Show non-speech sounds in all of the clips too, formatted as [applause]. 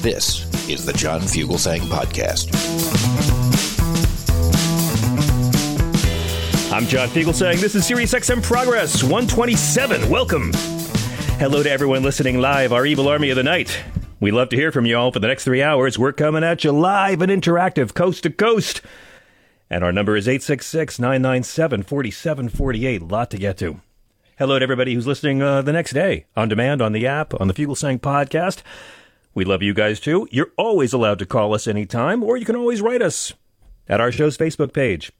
This is the John Fugelsang Podcast. I'm John Fugelsang. This is Sirius XM Progress 127. Welcome. Hello to everyone listening live, our evil army of the night. We love to hear from you all for the next three hours. We're coming at you live and interactive, coast to coast. And our number is 866 997 4748. Lot to get to. Hello to everybody who's listening uh, the next day, on demand, on the app, on the Fugelsang podcast. We love you guys too. You're always allowed to call us anytime, or you can always write us at our show's Facebook page.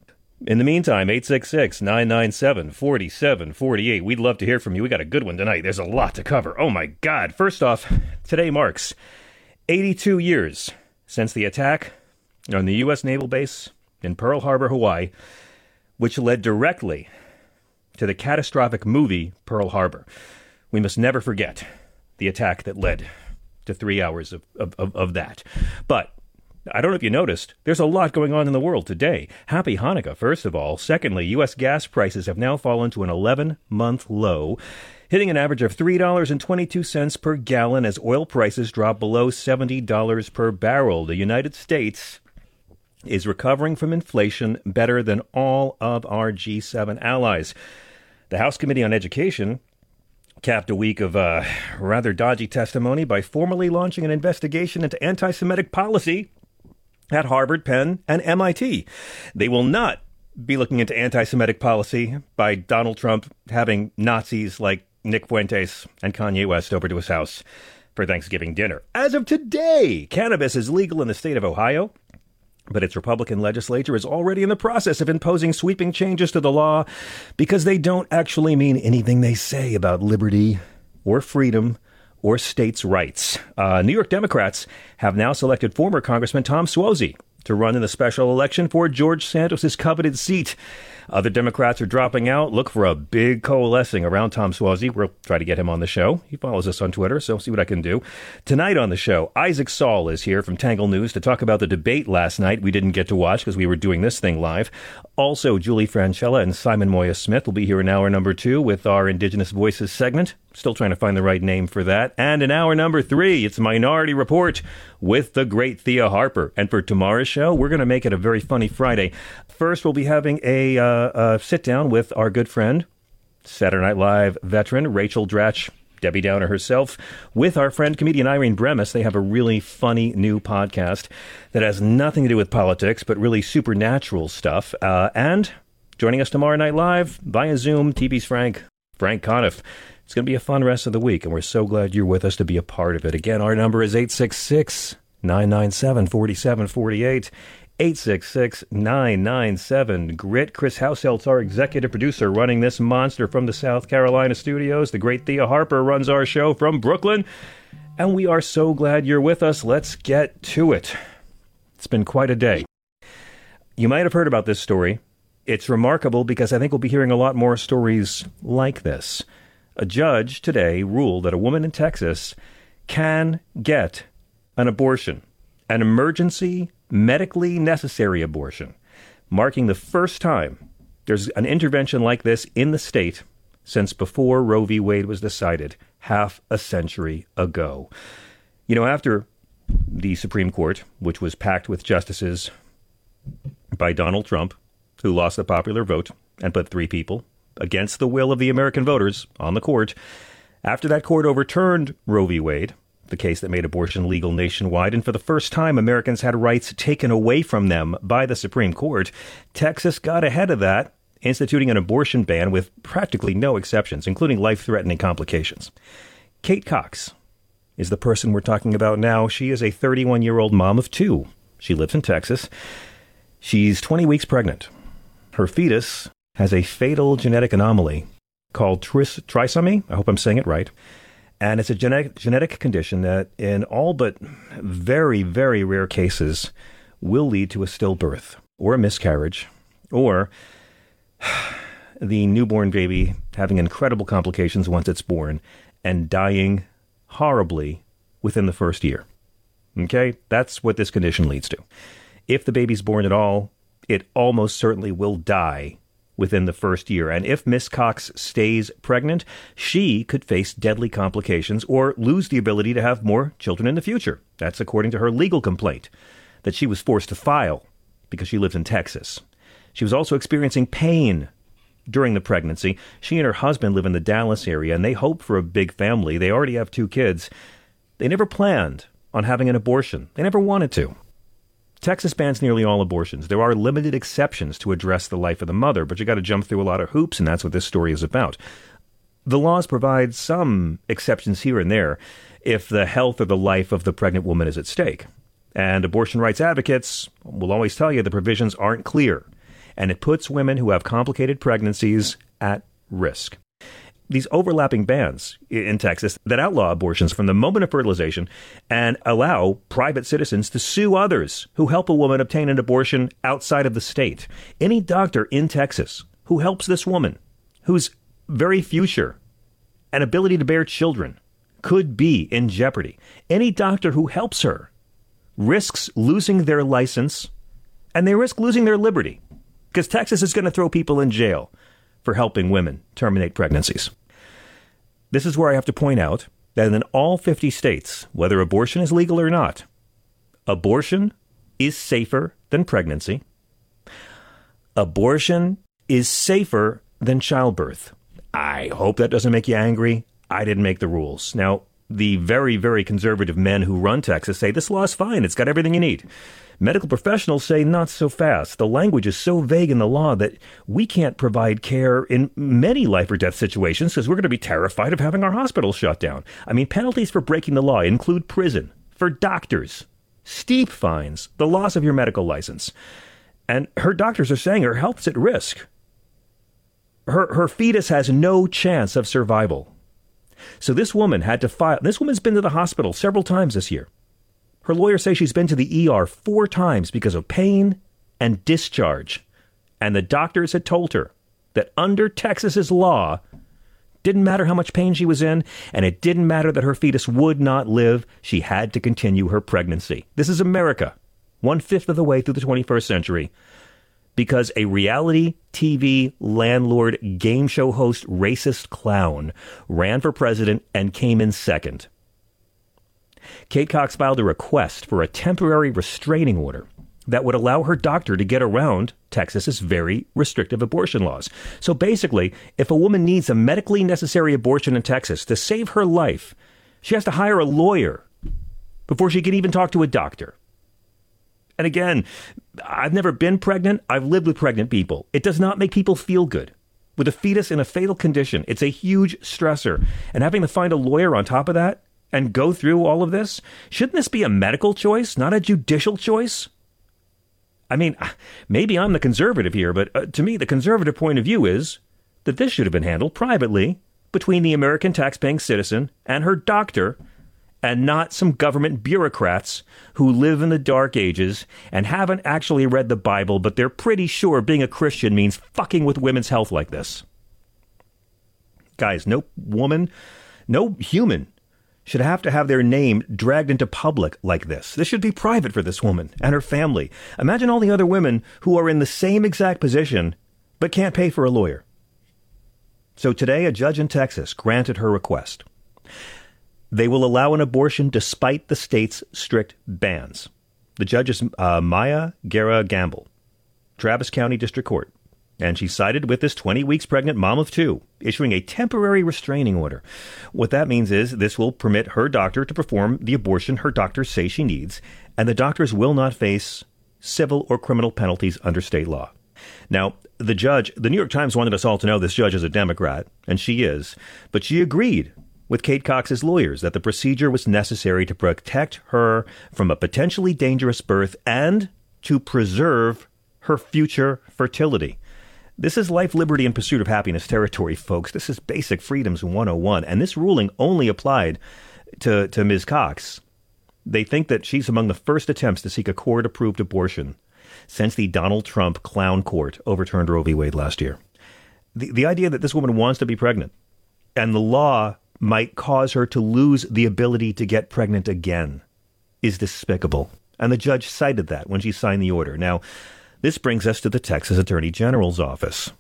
In the meantime, 866 997 4748. We'd love to hear from you. We got a good one tonight. There's a lot to cover. Oh my God. First off, today marks 82 years since the attack on the U.S. naval base in Pearl Harbor, Hawaii, which led directly to the catastrophic movie Pearl Harbor. We must never forget the attack that led to three hours of, of, of, of that. But I don't know if you noticed, there's a lot going on in the world today. Happy Hanukkah, first of all. Secondly, U.S. gas prices have now fallen to an 11 month low, hitting an average of $3.22 per gallon as oil prices drop below $70 per barrel. The United States is recovering from inflation better than all of our G7 allies. The House Committee on Education capped a week of uh, rather dodgy testimony by formally launching an investigation into anti Semitic policy at Harvard, Penn, and MIT. They will not be looking into anti Semitic policy by Donald Trump having Nazis like Nick Fuentes and Kanye West over to his house for Thanksgiving dinner. As of today, cannabis is legal in the state of Ohio. But its Republican legislature is already in the process of imposing sweeping changes to the law because they don't actually mean anything they say about liberty or freedom or states' rights. Uh, New York Democrats have now selected former Congressman Tom Suozzi to run in the special election for George Santos's coveted seat. Other Democrats are dropping out. Look for a big coalescing around Tom Suozzi. We'll try to get him on the show. He follows us on Twitter, so see what I can do. Tonight on the show, Isaac Saul is here from Tangle News to talk about the debate last night we didn't get to watch because we were doing this thing live. Also, Julie Francella and Simon Moya Smith will be here in hour number two with our Indigenous Voices segment. Still trying to find the right name for that. And in hour number three, it's Minority Report with the great Thea Harper. And for tomorrow's show, we're going to make it a very funny Friday. First, we'll be having a, uh, a sit down with our good friend, Saturday Night Live veteran Rachel Dratch. Debbie Downer herself, with our friend comedian Irene Bremis. They have a really funny new podcast that has nothing to do with politics, but really supernatural stuff. Uh, and joining us tomorrow night live via Zoom, TV's Frank, Frank Conniff. It's going to be a fun rest of the week, and we're so glad you're with us to be a part of it. Again, our number is 866 997 4748. 866 997 GRIT. Chris Househelt's our executive producer running this monster from the South Carolina studios. The great Thea Harper runs our show from Brooklyn. And we are so glad you're with us. Let's get to it. It's been quite a day. You might have heard about this story. It's remarkable because I think we'll be hearing a lot more stories like this. A judge today ruled that a woman in Texas can get an abortion, an emergency medically necessary abortion, marking the first time there's an intervention like this in the state since before Roe v. Wade was decided half a century ago. You know, after the Supreme Court, which was packed with justices by Donald Trump, who lost the popular vote and put three people against the will of the American voters on the court, after that court overturned Roe v. Wade, the case that made abortion legal nationwide. And for the first time, Americans had rights taken away from them by the Supreme Court. Texas got ahead of that, instituting an abortion ban with practically no exceptions, including life threatening complications. Kate Cox is the person we're talking about now. She is a 31 year old mom of two. She lives in Texas. She's 20 weeks pregnant. Her fetus has a fatal genetic anomaly called tris- trisomy. I hope I'm saying it right. And it's a genetic, genetic condition that, in all but very, very rare cases, will lead to a stillbirth or a miscarriage or [sighs] the newborn baby having incredible complications once it's born and dying horribly within the first year. Okay? That's what this condition leads to. If the baby's born at all, it almost certainly will die within the first year. And if Miss Cox stays pregnant, she could face deadly complications or lose the ability to have more children in the future. That's according to her legal complaint that she was forced to file because she lives in Texas. She was also experiencing pain during the pregnancy. She and her husband live in the Dallas area and they hope for a big family. They already have two kids. They never planned on having an abortion, they never wanted to. Texas bans nearly all abortions. There are limited exceptions to address the life of the mother, but you got to jump through a lot of hoops, and that's what this story is about. The laws provide some exceptions here and there if the health or the life of the pregnant woman is at stake. And abortion rights advocates will always tell you the provisions aren't clear, and it puts women who have complicated pregnancies at risk these overlapping bans in Texas that outlaw abortions from the moment of fertilization and allow private citizens to sue others who help a woman obtain an abortion outside of the state. Any doctor in Texas who helps this woman, whose very future and ability to bear children could be in jeopardy, any doctor who helps her risks losing their license and they risk losing their liberty because Texas is going to throw people in jail for helping women terminate pregnancies. This is where I have to point out that in all 50 states, whether abortion is legal or not, abortion is safer than pregnancy. Abortion is safer than childbirth. I hope that doesn't make you angry. I didn't make the rules. Now, the very, very conservative men who run Texas say this law is fine. It's got everything you need. Medical professionals say not so fast. The language is so vague in the law that we can't provide care in many life or death situations because we're going to be terrified of having our hospitals shut down. I mean, penalties for breaking the law include prison, for doctors, steep fines, the loss of your medical license. And her doctors are saying her health's at risk. Her, her fetus has no chance of survival. So this woman had to file. This woman's been to the hospital several times this year. Her lawyers say she's been to the ER four times because of pain and discharge. And the doctors had told her that under Texas's law, didn't matter how much pain she was in, and it didn't matter that her fetus would not live, she had to continue her pregnancy. This is America, one fifth of the way through the 21st century, because a reality TV landlord game show host racist clown ran for president and came in second. Kate Cox filed a request for a temporary restraining order that would allow her doctor to get around Texas's very restrictive abortion laws. So basically, if a woman needs a medically necessary abortion in Texas to save her life, she has to hire a lawyer before she can even talk to a doctor. And again, I've never been pregnant. I've lived with pregnant people. It does not make people feel good. With a fetus in a fatal condition, it's a huge stressor. And having to find a lawyer on top of that, and go through all of this? Shouldn't this be a medical choice, not a judicial choice? I mean, maybe I'm the conservative here, but uh, to me, the conservative point of view is that this should have been handled privately between the American taxpaying citizen and her doctor, and not some government bureaucrats who live in the dark ages and haven't actually read the Bible, but they're pretty sure being a Christian means fucking with women's health like this. Guys, no woman, no human should have to have their name dragged into public like this. This should be private for this woman and her family. Imagine all the other women who are in the same exact position but can't pay for a lawyer. So today, a judge in Texas granted her request. They will allow an abortion despite the state's strict bans. The judge is uh, Maya Guerra Gamble, Travis County District Court. And she sided with this 20 weeks pregnant mom of two, issuing a temporary restraining order. What that means is this will permit her doctor to perform the abortion her doctors say she needs, and the doctors will not face civil or criminal penalties under state law. Now, the judge, the New York Times wanted us all to know this judge is a Democrat, and she is, but she agreed with Kate Cox's lawyers that the procedure was necessary to protect her from a potentially dangerous birth and to preserve her future fertility. This is life, liberty, and pursuit of happiness territory, folks. This is basic freedoms 101. And this ruling only applied to, to Ms. Cox. They think that she's among the first attempts to seek a court approved abortion since the Donald Trump clown court overturned Roe v. Wade last year. The, the idea that this woman wants to be pregnant and the law might cause her to lose the ability to get pregnant again is despicable. And the judge cited that when she signed the order. Now, this brings us to the Texas Attorney General's office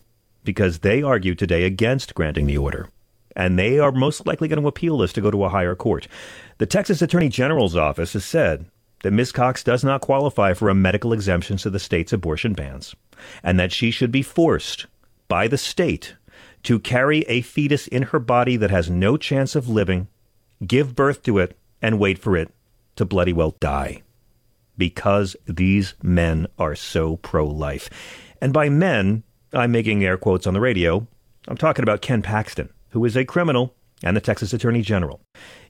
because they argued today against granting the order. And they are most likely going to appeal this to go to a higher court. The Texas Attorney General's office has said that Ms. Cox does not qualify for a medical exemption to the state's abortion bans, and that she should be forced by the state to carry a fetus in her body that has no chance of living, give birth to it, and wait for it to bloody well die. Because these men are so pro life. And by men, I'm making air quotes on the radio. I'm talking about Ken Paxton, who is a criminal and the Texas Attorney General.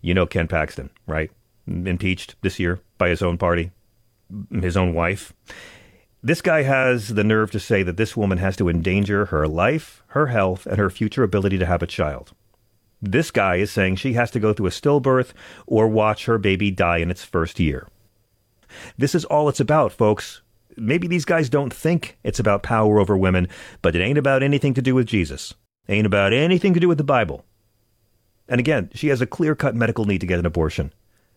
You know Ken Paxton, right? Impeached this year by his own party, his own wife. This guy has the nerve to say that this woman has to endanger her life, her health, and her future ability to have a child. This guy is saying she has to go through a stillbirth or watch her baby die in its first year. This is all it's about, folks. Maybe these guys don't think it's about power over women, but it ain't about anything to do with Jesus. ain't about anything to do with the Bible. And again, she has a clear cut medical need to get an abortion.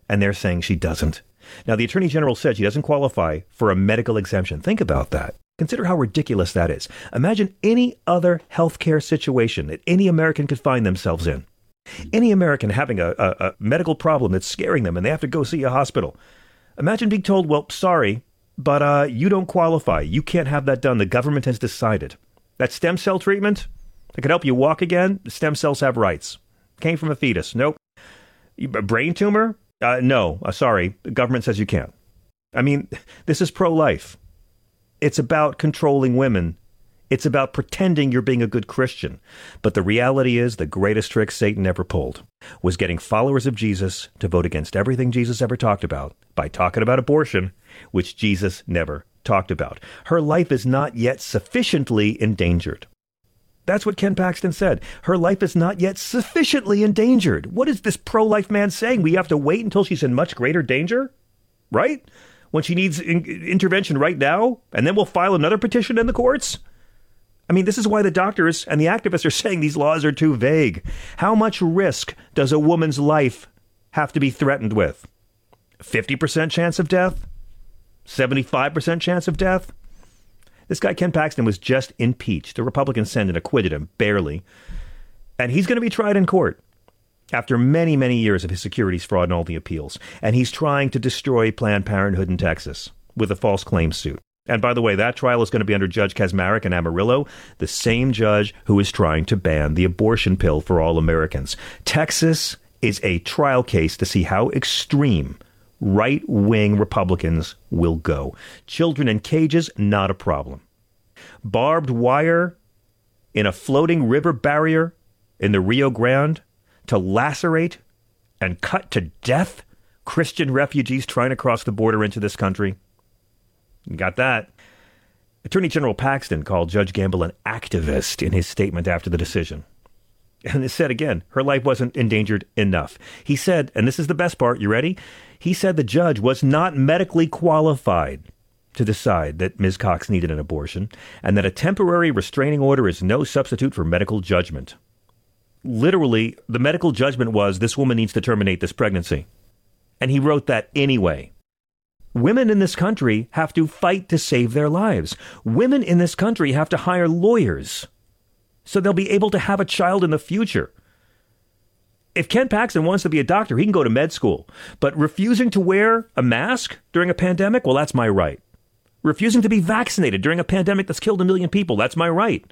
And they're saying she doesn't. Now, the Attorney General said she doesn't qualify for a medical exemption. Think about that. Consider how ridiculous that is. Imagine any other healthcare situation that any American could find themselves in. Any American having a, a, a, medical problem that's scaring them and they have to go see a hospital. Imagine being told, well, sorry, but uh, you don't qualify. You can't have that done. The government has decided. That stem cell treatment that could help you walk again, stem cells have rights. Came from a fetus. Nope. A brain tumor? Uh, no, uh, sorry. The government says you can't. I mean, [laughs] this is pro life. It's about controlling women. It's about pretending you're being a good Christian. But the reality is, the greatest trick Satan ever pulled was getting followers of Jesus to vote against everything Jesus ever talked about by talking about abortion, which Jesus never talked about. Her life is not yet sufficiently endangered. That's what Ken Paxton said. Her life is not yet sufficiently endangered. What is this pro life man saying? We have to wait until she's in much greater danger? Right? When she needs in- intervention right now? And then we'll file another petition in the courts? I mean, this is why the doctors and the activists are [laughs] saying these laws are too vague. How much risk does a woman's life have to be threatened with? 50% chance of death? 75% chance of death? This guy, Ken Paxton, was just impeached. The Republicans sent and acquitted him, barely. And he's going to be tried in court after many, many years of his securities fraud and all the appeals. And he's trying to destroy Planned Parenthood in Texas with a false claim suit. And by the way, that trial is going to be under Judge Kacsmaryk in Amarillo, the same judge who is trying to ban the abortion pill for all Americans. Texas is a trial case to see how extreme right wing Republicans will go. Children in cages, not a problem. Barbed wire in a floating river barrier in the Rio Grande to lacerate and cut to death Christian refugees trying to cross the border into this country. Got that. Attorney General Paxton called Judge Gamble an activist in his statement after the decision. And it said again, her life wasn't endangered enough. He said, and this is the best part, you ready? He said the judge was not medically qualified to decide that Ms. Cox needed an abortion and that a temporary restraining order is no substitute for medical judgment. Literally, the medical judgment was this woman needs to terminate this pregnancy. And he wrote that anyway. Women in this country have to fight to save their lives. Women in this country have to hire lawyers so they'll be able to have a child in the future. If Ken Paxton wants to be a doctor, he can go to med school. But refusing to wear a mask during a pandemic, well, that's my right. Refusing to be vaccinated during a pandemic that's killed a million people, that's my right.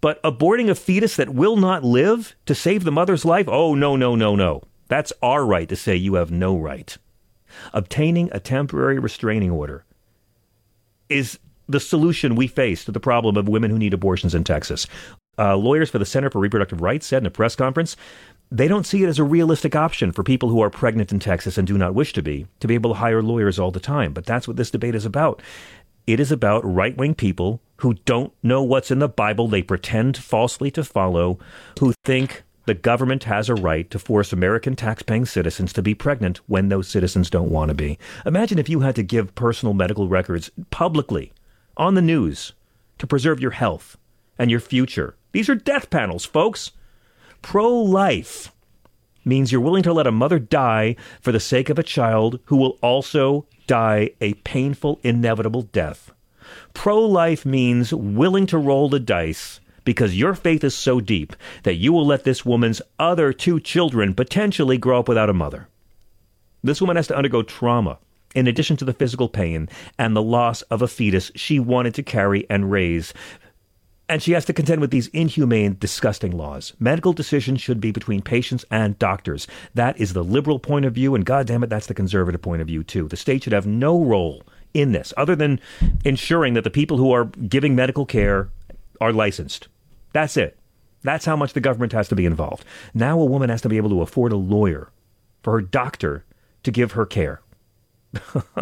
But aborting a fetus that will not live to save the mother's life? Oh, no, no, no, no. That's our right to say you have no right. Obtaining a temporary restraining order is the solution we face to the problem of women who need abortions in Texas. Uh, lawyers for the Center for Reproductive Rights said in a press conference they don't see it as a realistic option for people who are pregnant in Texas and do not wish to be, to be able to hire lawyers all the time. But that's what this debate is about. It is about right wing people who don't know what's in the Bible they pretend falsely to follow, who think the government has a right to force American taxpaying citizens to be pregnant when those citizens don't want to be. Imagine if you had to give personal medical records publicly on the news to preserve your health and your future. These are death panels, folks. Pro life means you're willing to let a mother die for the sake of a child who will also die a painful, inevitable death. Pro life means willing to roll the dice because your faith is so deep that you will let this woman's other two children potentially grow up without a mother. This woman has to undergo trauma in addition to the physical pain and the loss of a fetus she wanted to carry and raise and she has to contend with these inhumane, disgusting laws. Medical decisions should be between patients and doctors. That is the liberal point of view, and goddamn it, that's the conservative point of view, too. The state should have no role in this other than ensuring that the people who are giving medical care are licensed. That's it. That's how much the government has to be involved. Now a woman has to be able to afford a lawyer for her doctor to give her care. [laughs]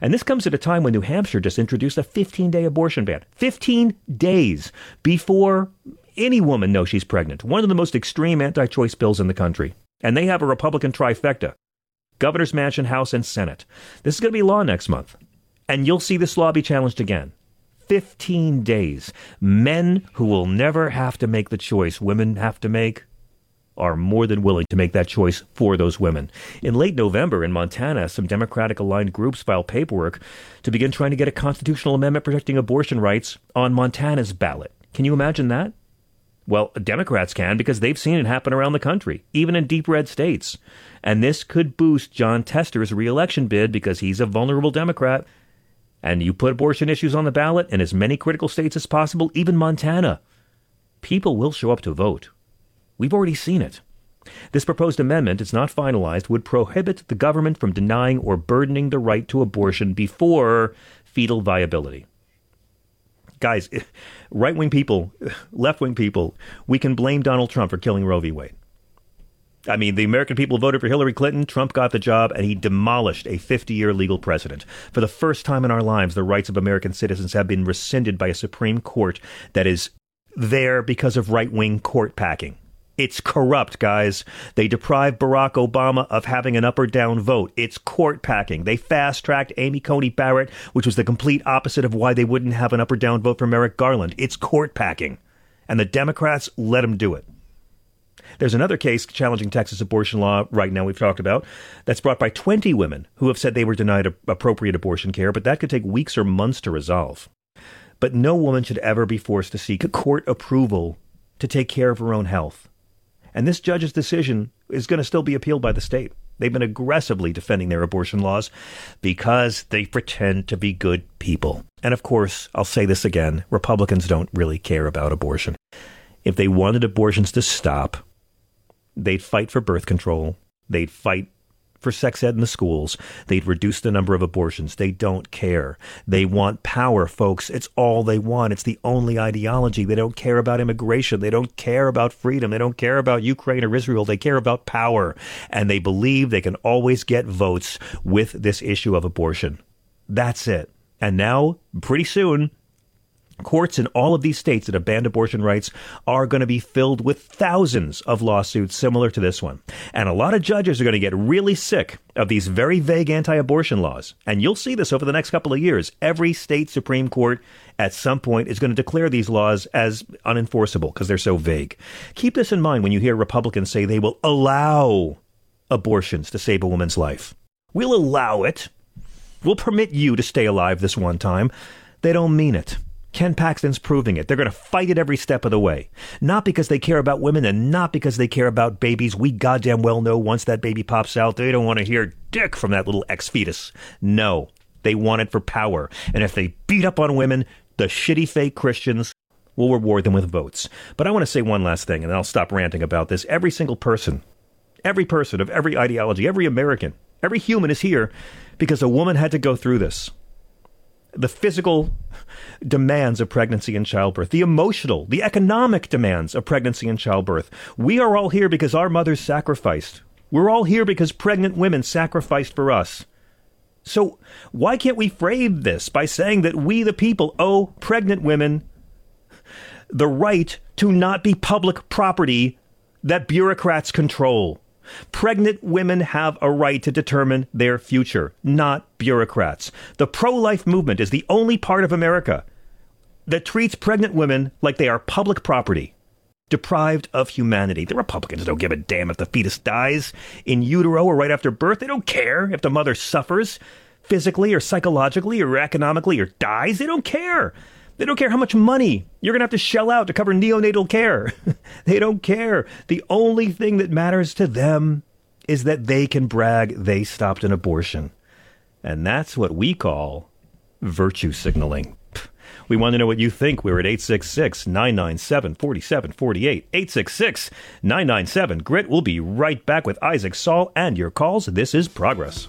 and this comes at a time when New Hampshire just introduced a 15 day abortion ban. 15 days before any woman knows she's pregnant. One of the most extreme anti choice bills in the country. And they have a Republican trifecta Governor's Mansion, House, and Senate. This is going to be law next month. And you'll see this law be challenged again. 15 days. Men who will never have to make the choice women have to make are more than willing to make that choice for those women. In late November in Montana, some Democratic aligned groups filed paperwork to begin trying to get a constitutional amendment protecting abortion rights on Montana's ballot. Can you imagine that? Well, Democrats can because they've seen it happen around the country, even in deep red states. And this could boost Jon Tester's reelection bid because he's a vulnerable Democrat. And you put abortion issues on the ballot in as many critical states as possible, even Montana. People will show up to vote. We've already seen it. This proposed amendment, it's not finalized, would prohibit the government from denying or burdening the right to abortion before fetal viability. Guys, [laughs] right wing people, [sighs] left wing people, we can blame Donald Trump for killing Roe v. Wade. I mean, the American people voted for Hillary Clinton. Trump got the job, and he demolished a 50 year legal precedent. For the first time in our lives, the rights of American citizens have been rescinded by a Supreme Court that is there because of right wing court packing. It's corrupt, guys. They deprived Barack Obama of having an up or down vote. It's court packing. They fast tracked Amy Coney Barrett, which was the complete opposite of why they wouldn't have an up or down vote for Merrick Garland. It's court packing. And the Democrats let them do it. There's another case challenging Texas abortion law right now we've talked about that's brought by 20 women who have said they were denied appropriate abortion care, but that could take weeks or months to resolve. But no woman should ever be forced to seek court approval to take care of her own health. And this judge's decision is going to still be appealed by the state. They've been aggressively defending their abortion laws because they pretend to be good people. And of course, I'll say this again Republicans don't really care about abortion. If they wanted abortions to stop, they'd fight for birth control, they'd fight for sex ed in the schools. They'd reduce the number of abortions. They don't care. They want power, folks. It's all they want. It's the only ideology. They don't care about immigration. They don't care about freedom. They don't care about Ukraine or Israel. They care about power. And they believe they can always get votes with this issue of abortion. That's it. And now, pretty soon, Courts in all of these states that have banned abortion rights are going to be filled with thousands of lawsuits similar to this one. And a lot of judges are going to get really sick of these very vague anti abortion laws. And you'll see this over the next couple of years. Every state Supreme Court at some point is going to declare these laws as unenforceable because they're so vague. Keep this in mind when you hear Republicans say they will allow abortions to save a woman's life. We'll allow it. We'll permit you to stay alive this one time. They don't mean it. Ken Paxton's proving it. They're going to fight it every step of the way. Not because they care about women and not because they care about babies. We goddamn well know once that baby pops out, they don't want to hear dick from that little ex fetus. No. They want it for power. And if they beat up on women, the shitty fake Christians will reward them with votes. But I want to say one last thing, and then I'll stop ranting about this. Every single person, every person of every ideology, every American, every human is here because a woman had to go through this. The physical demands of pregnancy and childbirth, the emotional, the economic demands of pregnancy and childbirth. We are all here because our mothers sacrificed. We're all here because pregnant women sacrificed for us. So, why can't we frame this by saying that we, the people, owe pregnant women the right to not be public property that bureaucrats control? Pregnant women have a right to determine their future, not bureaucrats. The pro life movement is the only part of America that treats pregnant women like they are public property, deprived of humanity. The Republicans don't give a damn if the fetus dies in utero or right after birth. They don't care if the mother suffers physically or psychologically or economically or dies. They don't care. They don't care how much money you're going to have to shell out to cover neonatal care. [laughs] they don't care. The only thing that matters to them is that they can brag they stopped an abortion. And that's what we call virtue signaling. We want to know what you think. We're at 866 997 4748. 866 997 Grit. We'll be right back with Isaac Saul and your calls. This is Progress.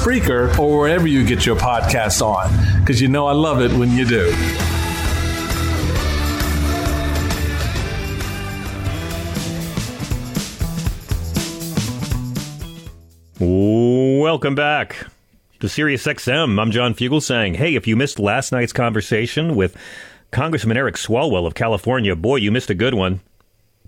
Spreaker, or wherever you get your podcasts on, because you know I love it when you do. Welcome back to Sirius XM. I'm John Fugelsang, hey, if you missed last night's conversation with Congressman Eric Swalwell of California, boy, you missed a good one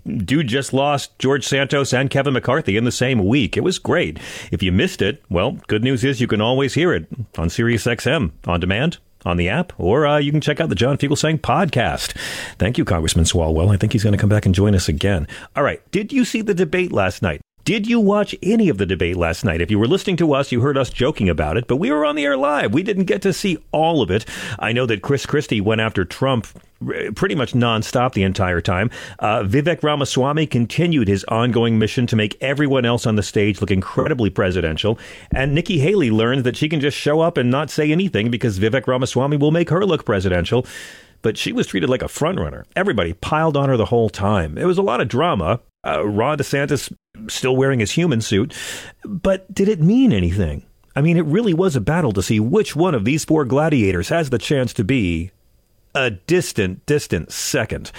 dude just lost George Santos and Kevin McCarthy in the same week. It was great. If you missed it, well, good news is you can always hear it on SiriusXM on demand on the app, or uh, you can check out the John Fugelsang podcast. Thank you, Congressman Swalwell. I think he's going to come back and join us again. All right. Did you see the debate last night? Did you watch any of the debate last night? If you were listening to us, you heard us joking about it, but we were on the air live. We didn't get to see all of it. I know that Chris Christie went after Trump pretty much nonstop the entire time. Uh, Vivek Ramaswamy continued his ongoing mission to make everyone else on the stage look incredibly presidential. And Nikki Haley learned that she can just show up and not say anything because Vivek Ramaswamy will make her look presidential but she was treated like a frontrunner. Everybody piled on her the whole time. It was a lot of drama. Uh, Ron DeSantis still wearing his human suit. But did it mean anything? I mean, it really was a battle to see which one of these four gladiators has the chance to be a distant, distant second.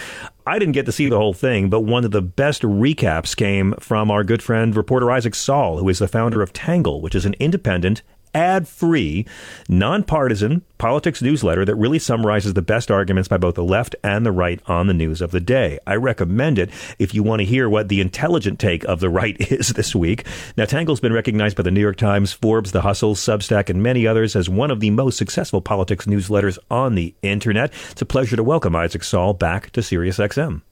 I didn't get to see the whole thing, but one of the best recaps came from our good friend, reporter Isaac Saul, who is the founder of Tangle, which is an independent ad free, nonpartisan politics newsletter that really summarizes the best arguments by both the left and the right on the news of the day. I recommend it if you want to hear what the intelligent take of the right [laughs] is this week. Now, Tangle's been recognized by the New York Times, Forbes, The Hustle, Substack, and many others as one of the most successful politics newsletters on the internet. It's a pleasure to welcome Isaac Saul back to SiriusXM.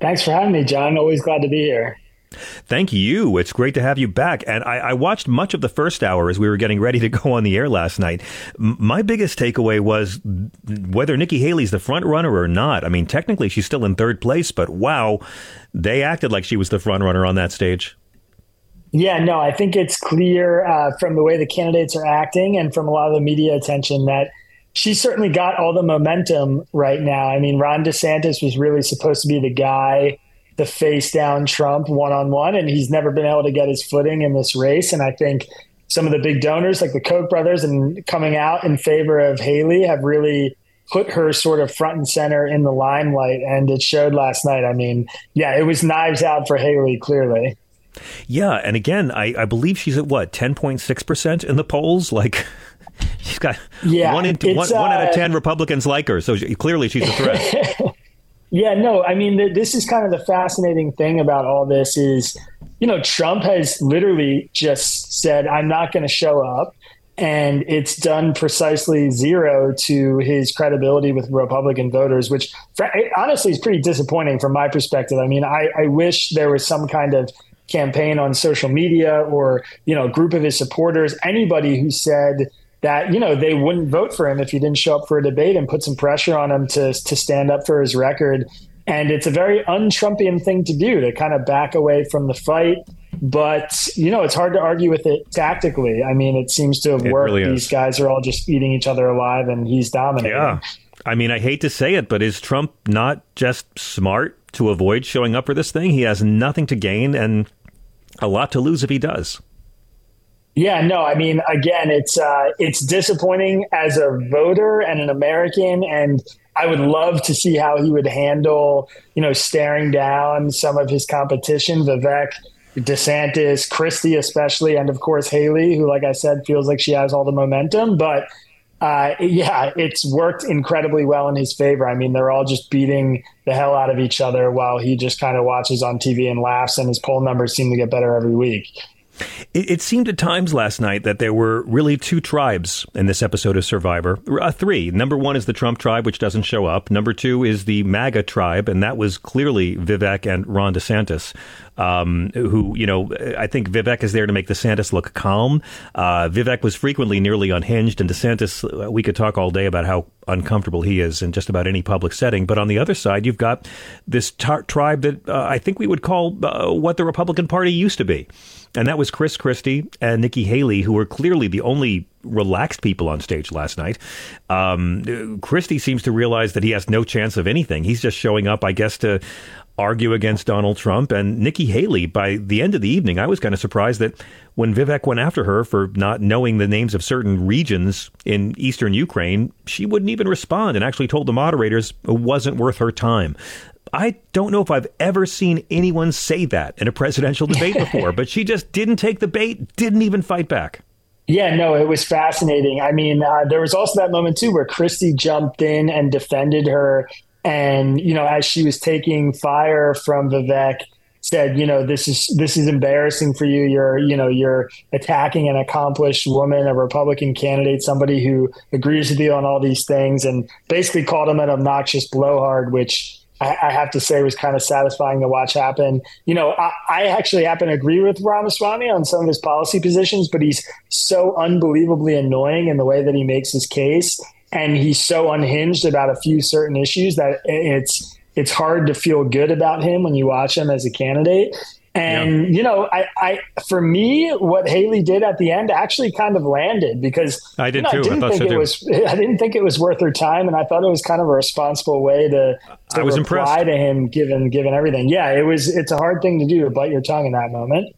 Thanks for having me, John. Always glad to be here. Thank you. It's great to have you back. And I, I, watched much of the first hour as we were getting ready to go on the air last night. M- my biggest takeaway was whether Nikki Haley's the front runner or not. I mean, technically she's still in third place, but wow, they acted like she was the front runner on that stage. Yeah, no, I think it's clear uh, from the way the candidates are acting and from a lot of the media attention that she certainly got all the momentum right now. I mean, Ron DeSantis was really supposed to be the guy to face down Trump one on one, and he's never been able to get his footing in this race. And I think some of the big donors, like the Koch brothers, and coming out in favor of Haley, have really put her sort of front and center in the limelight. And it showed last night. I mean, yeah, it was knives out for Haley, clearly. Yeah, and again, I, I believe she's at what ten point six percent in the polls. Like, [laughs] she's got yeah, one, in, one, uh, one out of uh, ten Republicans like her, so she, clearly she's a threat. [laughs] Yeah, no, I mean, th- this is kind of the fascinating thing about all this is, you know, Trump has literally just said, I'm not going to show up. And it's done precisely zero to his credibility with Republican voters, which eh, honestly is pretty disappointing from my perspective. I mean, I, I wish there was some kind of campaign on social media or, you know, a group of his supporters, anybody who said, that you know they wouldn't vote for him if he didn't show up for a debate and put some pressure on him to to stand up for his record. And it's a very un-Trumpian thing to do to kind of back away from the fight. But you know, it's hard to argue with it tactically. I mean, it seems to have it worked. Really These guys are all just eating each other alive, and he's dominating. Yeah, I mean, I hate to say it, but is Trump not just smart to avoid showing up for this thing? He has nothing to gain and a lot to lose if he does. Yeah, no, I mean, again, it's uh, it's disappointing as a voter and an American, and I would love to see how he would handle, you know, staring down some of his competition, Vivek, DeSantis, Christie, especially, and of course Haley, who, like I said, feels like she has all the momentum. But uh, yeah, it's worked incredibly well in his favor. I mean, they're all just beating the hell out of each other while he just kind of watches on TV and laughs, and his poll numbers seem to get better every week. It, it, seemed at times last night that there were really two tribes in this episode of Survivor. Uh, three. Number one is the Trump tribe, which doesn't show up. Number two is the MAGA tribe, and that was clearly Vivek and Ron DeSantis um, who, you know, I think Vivek is there to make DeSantis look calm. Uh, Vivek was frequently nearly unhinged, and DeSantis, uh, we could talk all day about how uncomfortable he is in just about any public setting. But on the other side, you've got this tar- tribe that uh, I think we would call uh, what the Republican Party used to be. And that was Chris Christie and Nikki Haley, who were clearly the only relaxed people on stage last night. Um, Christie seems to realize that he has no chance of anything. He's just showing up, I guess, to argue against Donald Trump. And Nikki Haley, by the end of the evening, I was kind of surprised that when Vivek went after her for not knowing the names of certain regions in eastern Ukraine, she wouldn't even respond and actually told the moderators it wasn't worth her time. I don't know if I've ever seen anyone say that in a presidential debate [laughs] before, but she just didn't take the bait, didn't even fight back. Yeah, no, it was fascinating. I mean, uh, there was also that moment too where Christie jumped in and defended her and you know as she was taking fire from Vivek said you know this is this is embarrassing for you you're you know you're attacking an accomplished woman a republican candidate somebody who agrees with you on all these things and basically called him an obnoxious blowhard which I, have to say was kind of satisfying to watch happen. You know, I, I, actually happen to agree with Ramaswamy on some of his policy positions, but he's so unbelievably annoying in the way that he makes his case and he's so unhinged about a few certain issues that it's it's hard to feel good about him when you watch him as a candidate. And yeah. you know, I, I for me, what Haley did at the end actually kind of landed because I did you know, too. I didn't I think so it too. was. I didn't think it was worth her time, and I thought it was kind of a responsible way to, to I was reply impressed. to him, given given everything. Yeah, it was. It's a hard thing to do to bite your tongue in that moment.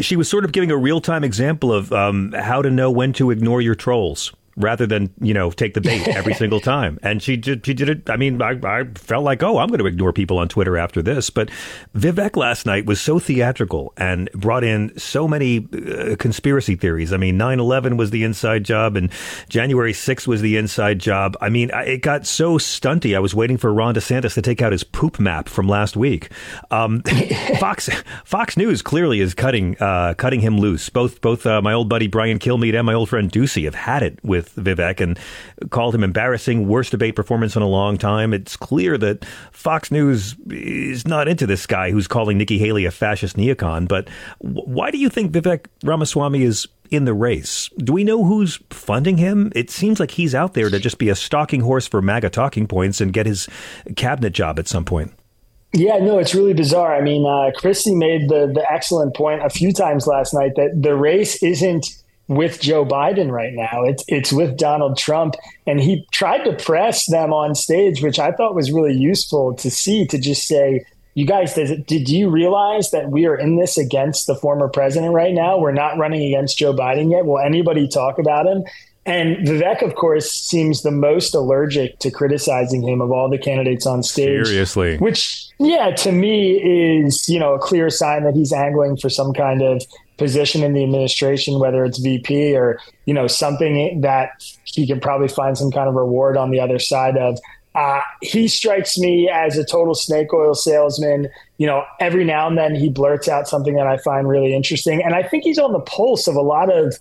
She was sort of giving a real time example of um, how to know when to ignore your trolls rather than you know take the bait every [laughs] single time. And she did she did it. I mean, I, I felt like oh, I'm going to ignore people on Twitter after this. But Vivek last night was so theatrical and brought in so many uh, conspiracy theories. I mean, 9/11 was the inside job, and January 6th was the inside job. I mean, it got so stunty. I was waiting for Ron DeSantis to take out his poop map from last week. Um, [laughs] Fox Fox News clearly is cutting uh, cutting him loose. Both both uh, my old buddy Brian Kilmeade and my old friend Doocy have had it with Vivek and called him embarrassing, worst debate performance in a long time. It's clear that Fox News is not into this guy who's calling Nikki Haley a fascist neocon. But why do you think Vivek Ramaswamy is in the race? Do we know who's funding him? It seems like he's out there to just be a stalking horse for MAGA talking points and get his cabinet job at some point. Yeah, no, it's really bizarre. I mean, uh, Christie made the the excellent point a few times last night that the race isn't with Joe Biden right now. It's it's with Donald Trump, and he tried to press them on stage, which I thought was really useful to see. To just say, you guys, did, did you realize that we are in this against the former president right now? We're not running against Joe Biden yet. Will anybody talk about him? And Vivek, of course, seems the most allergic to criticizing him of all the candidates on stage. Seriously. Which, yeah, to me is, you know, a clear sign that he's angling for some kind of position in the administration, whether it's VP or, you know, something that he could probably find some kind of reward on the other side of. Uh, he strikes me as a total snake oil salesman. You know, every now and then he blurts out something that I find really interesting. And I think he's on the pulse of a lot of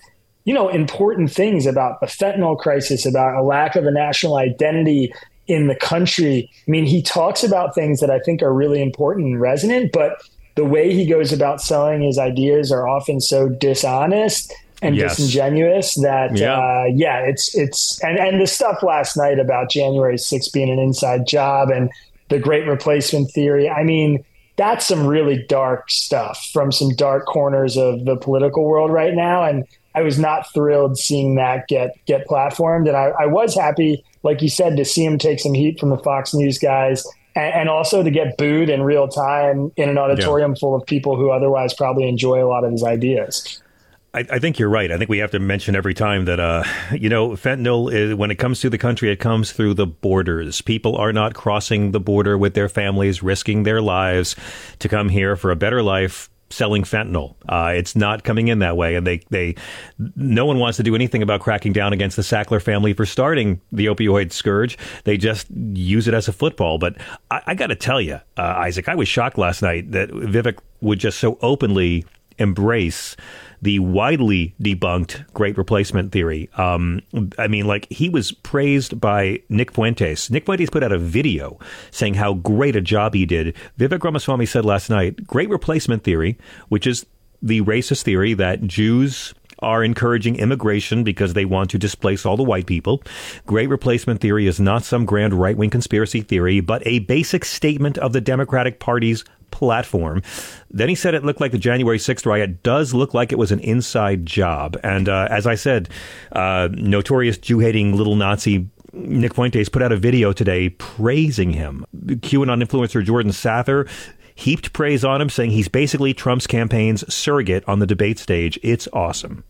you know, important things about the fentanyl crisis, about a lack of a national identity in the country. I mean, he talks about things that I think are really important and resonant, but the way he goes about selling his ideas are often so dishonest and yes. disingenuous that yeah. Uh, yeah, it's it's and and the stuff last night about January 6 being an inside job and the great replacement theory. I mean, that's some really dark stuff from some dark corners of the political world right now and I was not thrilled seeing that get get platformed, and I, I was happy, like you said, to see him take some heat from the Fox News guys, and, and also to get booed in real time in an auditorium yeah. full of people who otherwise probably enjoy a lot of his ideas. I, I, think you're right. I think we have to mention every time that, uh, you know, fentanyl, is, when it comes to the country, it comes through the borders. People are not crossing the border with their families, risking their lives to come here for a better life selling fentanyl. Uh, it's not coming in that way, and they they no one wants to do anything about cracking down against the Sackler family for starting the opioid scourge. They just use it as a football. But I, I got to tell you, uh, Isaac, I was shocked last night that Vivek would just so openly embrace the widely debunked great replacement theory. Um, I mean, like he was praised by Nick Fuentes. Nick Fuentes put out a video saying how great a job he did. Vivek Ramaswamy said last night, great replacement theory, which is the racist theory that Jews are encouraging immigration because they want to displace all the white people. Great replacement theory is not some grand right wing conspiracy theory, but a basic statement of the Democratic Party's platform. Then he said it looked like the January 6th riot does look like it was an inside job. And uh, as I said, uh, notorious Jew hating little Nazi Nick Fuentes put out a video today praising him. QAnon influencer Jordan Sather heaped praise on him, saying he's basically Trump's campaign's surrogate on the debate stage. It's awesome.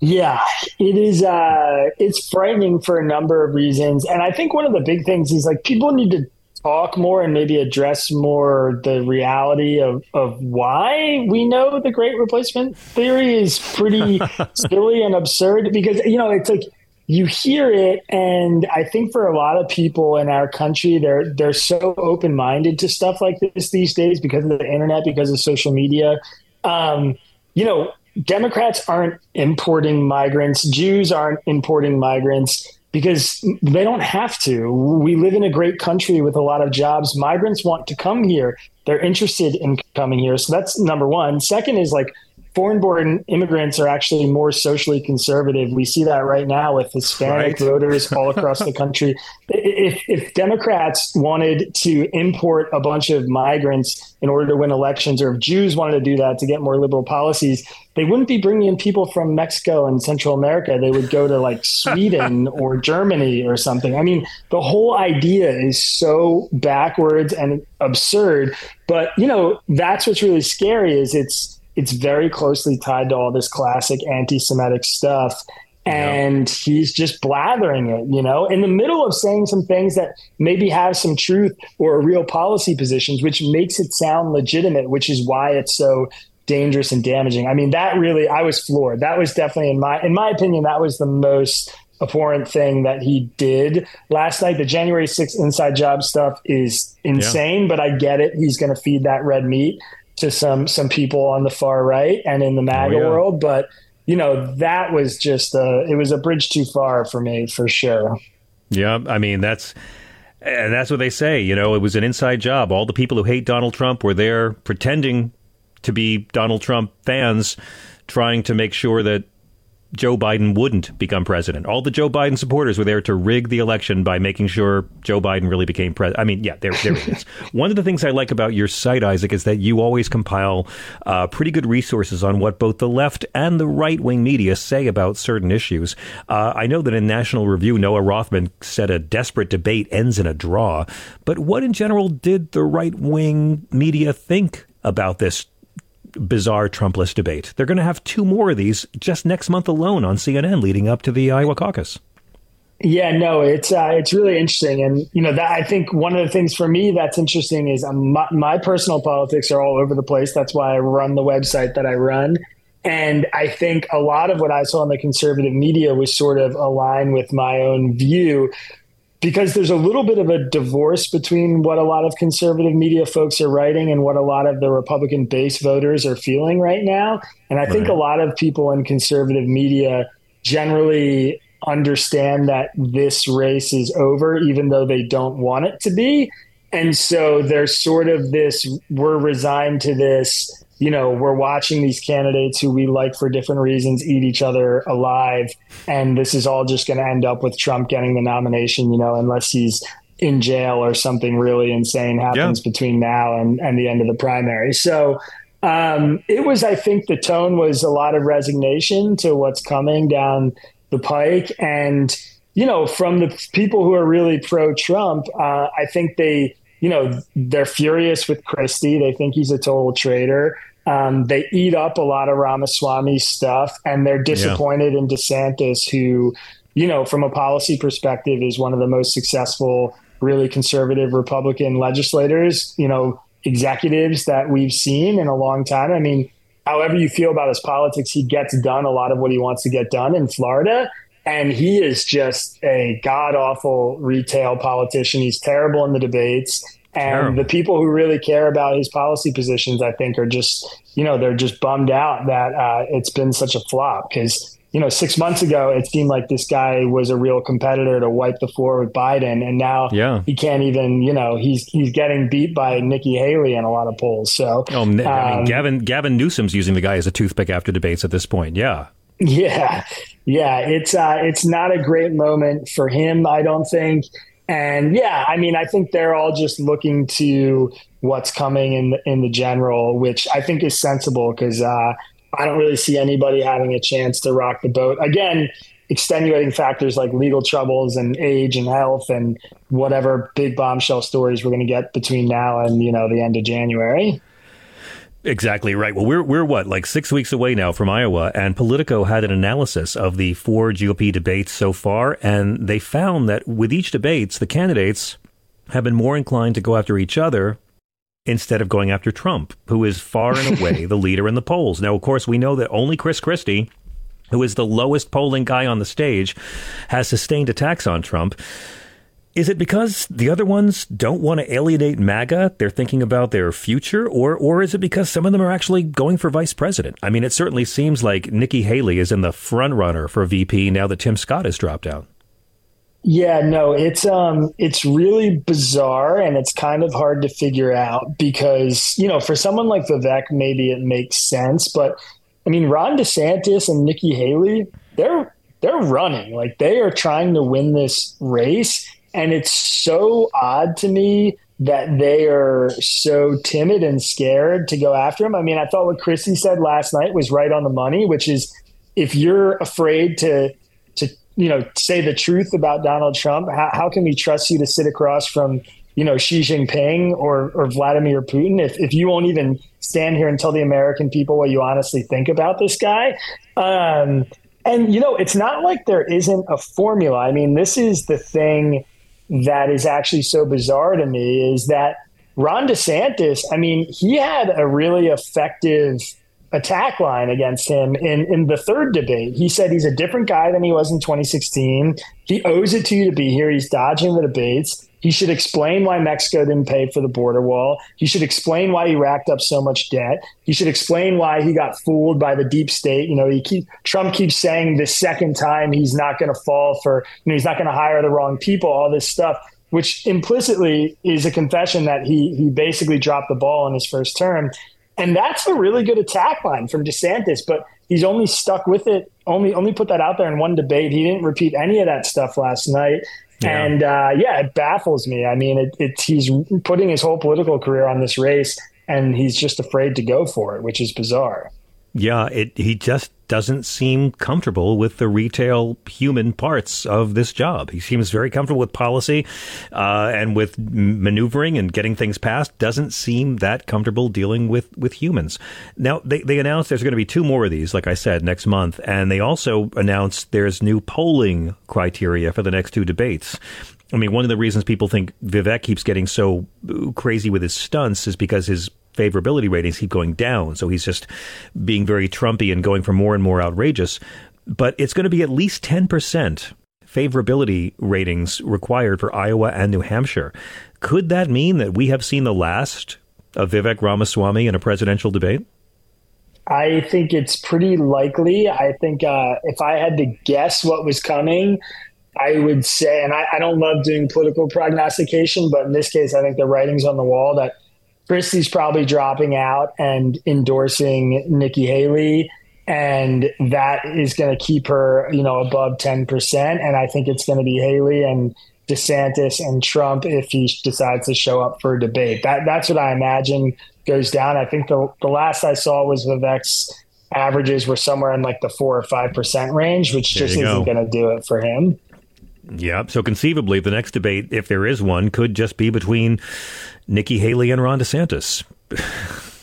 Yeah, it is. Uh, it's frightening for a number of reasons, and I think one of the big things is like people need to talk more and maybe address more the reality of, of why we know the great replacement theory is pretty [laughs] silly and absurd because you know it's like you hear it and i think for a lot of people in our country they're they're so open-minded to stuff like this these days because of the internet because of social media. Um, you know democrats aren't importing migrants. Jews aren't importing migrants because they don't have to. We live in a great country with a lot of jobs. Migrants want to come here. They're interested in coming here. So that's number one. Second is like foreign born immigrants are actually more socially conservative. We see that right now with Hispanic right. voters all across the [laughs] country. If, if Democrats wanted to import a bunch of migrants in order to win elections, or if Jews wanted to do that to get more liberal policies, they wouldn't be bringing in people from Mexico and Central America. They would go to like Sweden [laughs] or Germany or something. I mean, the whole idea is so backwards and absurd. But you know, that's what's really scary is it's it's very closely tied to all this classic anti-Semitic stuff. and he's just blathering it, you know, in the middle of saying some things that maybe have some truth or real policy positions, which makes it sound legitimate, which is why it's so dangerous and damaging. I mean, that really, I was floored. That was definitely in my, in my opinion, that was the most abhorrent thing that he did last night. The January 6th inside job stuff is insane, yeah. but I get it. He's going to feed that red meat to some some people on the far right and in the MAGA oh, yeah. world, but you know, that was just a, it was a bridge too far for me for sure. Yeah. I mean, that's, and that's what they say. You know, it was an inside job. All the people who hate Donald Trump were there pretending to be Donald Trump fans, trying to make sure that Joe Biden wouldn't become president. All the Joe Biden supporters were there to rig the election by making sure Joe Biden really became president. I mean, yeah, there, there it is. [laughs] One of the things I like about your site, Isaac, is that you always compile uh, pretty good resources on what both the left and the right wing media say about certain issues. Uh, I know that in National Review, Noah Rothman said a desperate debate ends in a draw. But what in general did the right wing media think about this bizarre Trumpless debate. They're going to have two more of these just next month alone on CNN leading up to the Iowa caucus. Yeah, no, it's uh, it's really interesting, and you know that I think one of the things for me that's interesting is um, my, my personal politics are all over the place. That's why I run the website that I run, and I think a lot of what I saw in the conservative media was sort of aligned with my own view because there's a little bit of a divorce between what a lot of conservative media folks are writing and what a lot of the Republican base voters are feeling right now. And I right. think a lot of people in conservative media generally understand that this race is over, even though they don't want it to be. And so there's sort of this we're resigned to this you know, we're watching these candidates who we like for different reasons eat each other alive. And this is all just going to end up with Trump getting the nomination, you know, unless he's in jail or something really insane happens yeah. between now and, and the end of the primary. So um, it was, I think the tone was a lot of resignation to what's coming down the pike. And, you know, from the people who are really pro Trump, uh, I think they, you know, they're furious with Christie. They think he's a total traitor. Um, they eat up a lot of Ramaswamy stuff, and they're disappointed yeah. in DeSantis, who, you know, from a policy perspective, is one of the most successful, really conservative Republican legislators, you know, executives that we've seen in a long time. I mean, however you feel about his politics, he gets done a lot of what he wants to get done in Florida. And he is just a god awful retail politician. He's terrible in the debates. And Terrible. the people who really care about his policy positions, I think, are just, you know, they're just bummed out that uh, it's been such a flop because, you know, six months ago, it seemed like this guy was a real competitor to wipe the floor with Biden. And now yeah. he can't even, you know, he's he's getting beat by Nikki Haley in a lot of polls. So, oh, I mean, um, Gavin, Gavin Newsom's using the guy as a toothpick after debates at this point. Yeah. Yeah. Yeah. It's, uh, it's not a great moment for him, I don't think. And yeah, I mean, I think they're all just looking to what's coming in the, in the general, which I think is sensible because uh, I don't really see anybody having a chance to rock the boat. Again, extenuating factors like legal troubles and age and health and whatever big bombshell stories we're going to get between now and you know the end of January. Exactly right. Well, we're we're what like six weeks away now from Iowa, and Politico had an analysis of the four GOP debates so far, and they found that with each debates, the candidates have been more inclined to go after each other instead of going after Trump, who is far and away [laughs] the leader in the polls. Now, of course, we know that only Chris Christie, who is the lowest polling guy on the stage, has sustained attacks on Trump. Is it because the other ones don't want to alienate MAGA? They're thinking about their future? Or, or is it because some of them are actually going for vice president? I mean, it certainly seems like Nikki Haley is in the front runner for VP now that Tim Scott has dropped out. Yeah, no, it's um it's really bizarre and it's kind of hard to figure out because, you know, for someone like Vivek, maybe it makes sense. But I mean, Ron DeSantis and Nikki Haley, they're they're running. Like they are trying to win this race and it's so odd to me that they are so timid and scared to go after him. I mean, I thought what Christie said last night was right on the money, which is if you're afraid to to you know say the truth about Donald Trump, how, how can we trust you to sit across from you know Xi Jinping or or Vladimir Putin if if you won't even stand here and tell the American people what you honestly think about this guy? Um, And, you know, it's not like there isn't a formula. I mean, this is the thing that is actually so bizarre to me is that Ron DeSantis, I mean, he had a really effective attack line against him in, in the third debate. He said he's a different guy than he was in 2016. He owes it to you to be here. He's dodging the debates. He should explain why Mexico didn't pay for the border wall. He should explain why he racked up so much debt. He should explain why he got fooled by the deep state. You know, he keep, Trump keeps saying the second time he's not going to fall for, you know, he's not going to hire the wrong people, all this stuff, which implicitly is a confession that he he basically dropped the ball in his first term. And that's a really good attack line from DeSantis, but he's only stuck with it, only only put that out there in one debate. He didn't repeat any of that stuff last night. Yeah. And uh, yeah, it baffles me. I mean, it, it, he's putting his whole political career on this race, and he's just afraid to go for it, which is bizarre. Yeah, it, he just doesn't seem comfortable with the retail human parts of this job. He seems very comfortable with policy uh, and with maneuvering and getting things passed. Doesn't seem that comfortable dealing with, with humans. Now, they, they announced there's going to be two more of these, like I said, next month. And they also announced there's new polling criteria for the next two debates. I mean, one of the reasons people think Vivek keeps getting so crazy with his stunts is because his favorability ratings keep going down. So he's just being very Trumpy and going for more and more outrageous. But it's going to be at least 10% favorability ratings required for Iowa and New Hampshire. Could that mean that we have seen the last of Vivek Ramaswamy in a presidential debate? I think it's pretty likely. I think uh, if I had to guess what was coming, I would say, and I, I, don't love doing political prognostication, but in this case, I think the writing's on the wall that Christie's probably dropping out and endorsing Nikki Haley. And that is going to keep her, you know, above 10%. And I think it's going to be Haley and DeSantis and Trump if he decides to show up for a debate. That That's what I imagine goes down. I think the, the last I saw was Vivek's averages were somewhere in like the four or 5% range, which just isn't going to do it for him. Yeah. So conceivably, the next debate, if there is one, could just be between Nikki Haley and Ron DeSantis.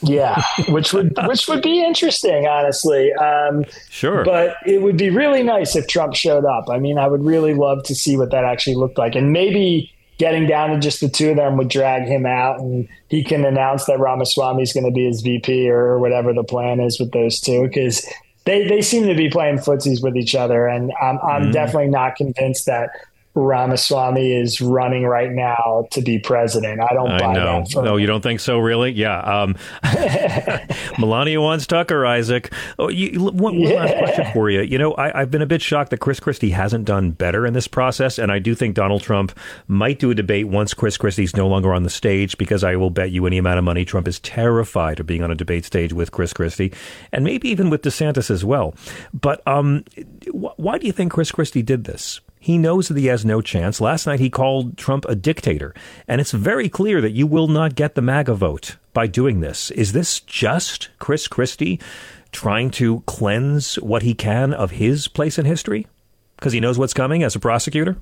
yeah, which would [laughs] which would be interesting, honestly. Um, sure, but it would be really nice if Trump showed up. I mean, I would really love to see what that actually looked like, and maybe getting down to just the two of them would drag him out, and he can announce that Ramaswamy is going to be his VP or whatever the plan is with those two, because they they seem to be playing footsies with each other, and I'm I'm mm-hmm. definitely not convinced that Ramaswamy is running right now to be president. I don't I buy know. that. no, you don't think so, really? Yeah. Um, [laughs] Melania wants Tucker, Isaac. Oh, you, one, one yeah. last question for you. You know, I, have been a bit shocked that Chris Christie hasn't done better in this process, and I do think Donald Trump might do a debate once Chris Christie's no longer on the stage, because I will bet you any amount of money Trump is terrified of being on a debate stage with Chris Christie, and maybe even with DeSantis as well. But um, why do you think Chris Christie did this? He knows that he has no chance. Last night he called Trump a dictator, and it's very clear that you will not get the MAGA vote by doing this. Is this just Chris Christie trying to cleanse what he can of his place in history? Because he knows what's coming as a prosecutor?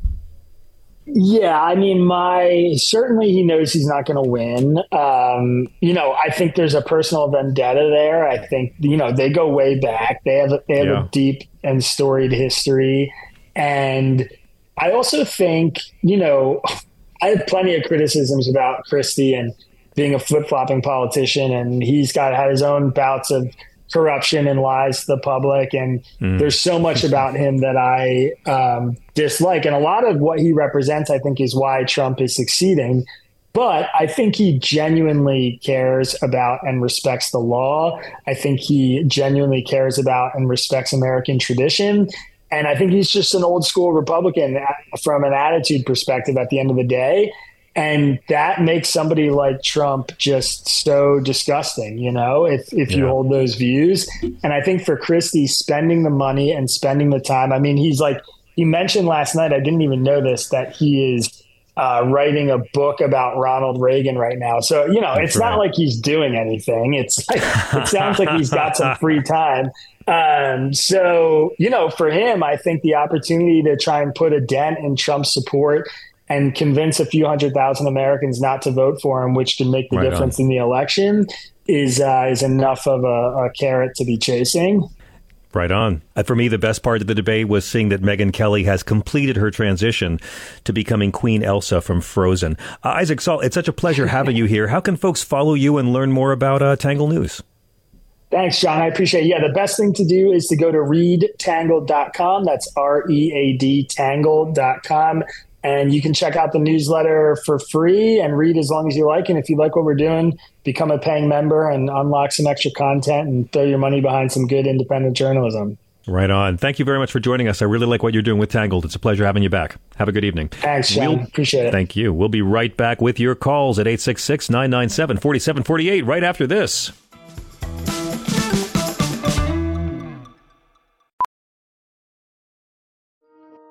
Yeah, I mean, my certainly he knows he's not going to win. Um, you know, I think there's a personal vendetta there. I think you know they go way back. They have they have yeah. a deep and storied history. And I also think, you know, [laughs] I have plenty of criticisms about Christie and being a flip flopping politician, and he's got had his own bouts of corruption and lies to the public. And mm. there's so much about him that I um, dislike. And a lot of what he represents, I think, is why Trump is succeeding. But I think he genuinely cares about and respects the law. I think he genuinely cares about and respects American tradition. And I think he's just an old school Republican from an attitude perspective at the end of the day. And that makes somebody like Trump just so disgusting, you know, if, if yeah. you hold those views. And I think for Christie, spending the money and spending the time, I mean, he's like, you mentioned last night, I didn't even know this, that he is uh, writing a book about Ronald Reagan right now. So, you know, That's it's right. not like he's doing anything. It's like, it sounds like he's got some free time. Um, so, you know, for him, I think the opportunity to try and put a dent in Trump's support and convince a few hundred thousand Americans not to vote for him, which can make the right difference on. in the election, is uh, is enough of a, a carrot to be chasing. Right on. Uh, for me, the best part of the debate was seeing that Megyn Kelly has completed her transition to becoming Queen Elsa from Frozen. Uh, Isaac Saul, it's such a pleasure having you here. How can folks follow you and learn more about uh, Tangle News? Thanks, John. I appreciate it. Yeah, the best thing to do is to go to readtangle.com. That's R E A D tangle.com. And you can check out the newsletter for free and read as long as you like. And if you like what we're doing, become a paying member and unlock some extra content and throw your money behind some good independent journalism. Right on. Thank you very much for joining us. I really like what you're doing with Tangled. It's a pleasure having you back. Have a good evening. Thanks, John. We'll, Appreciate it. Thank you. We'll be right back with your calls at 866 997 4748 right after this.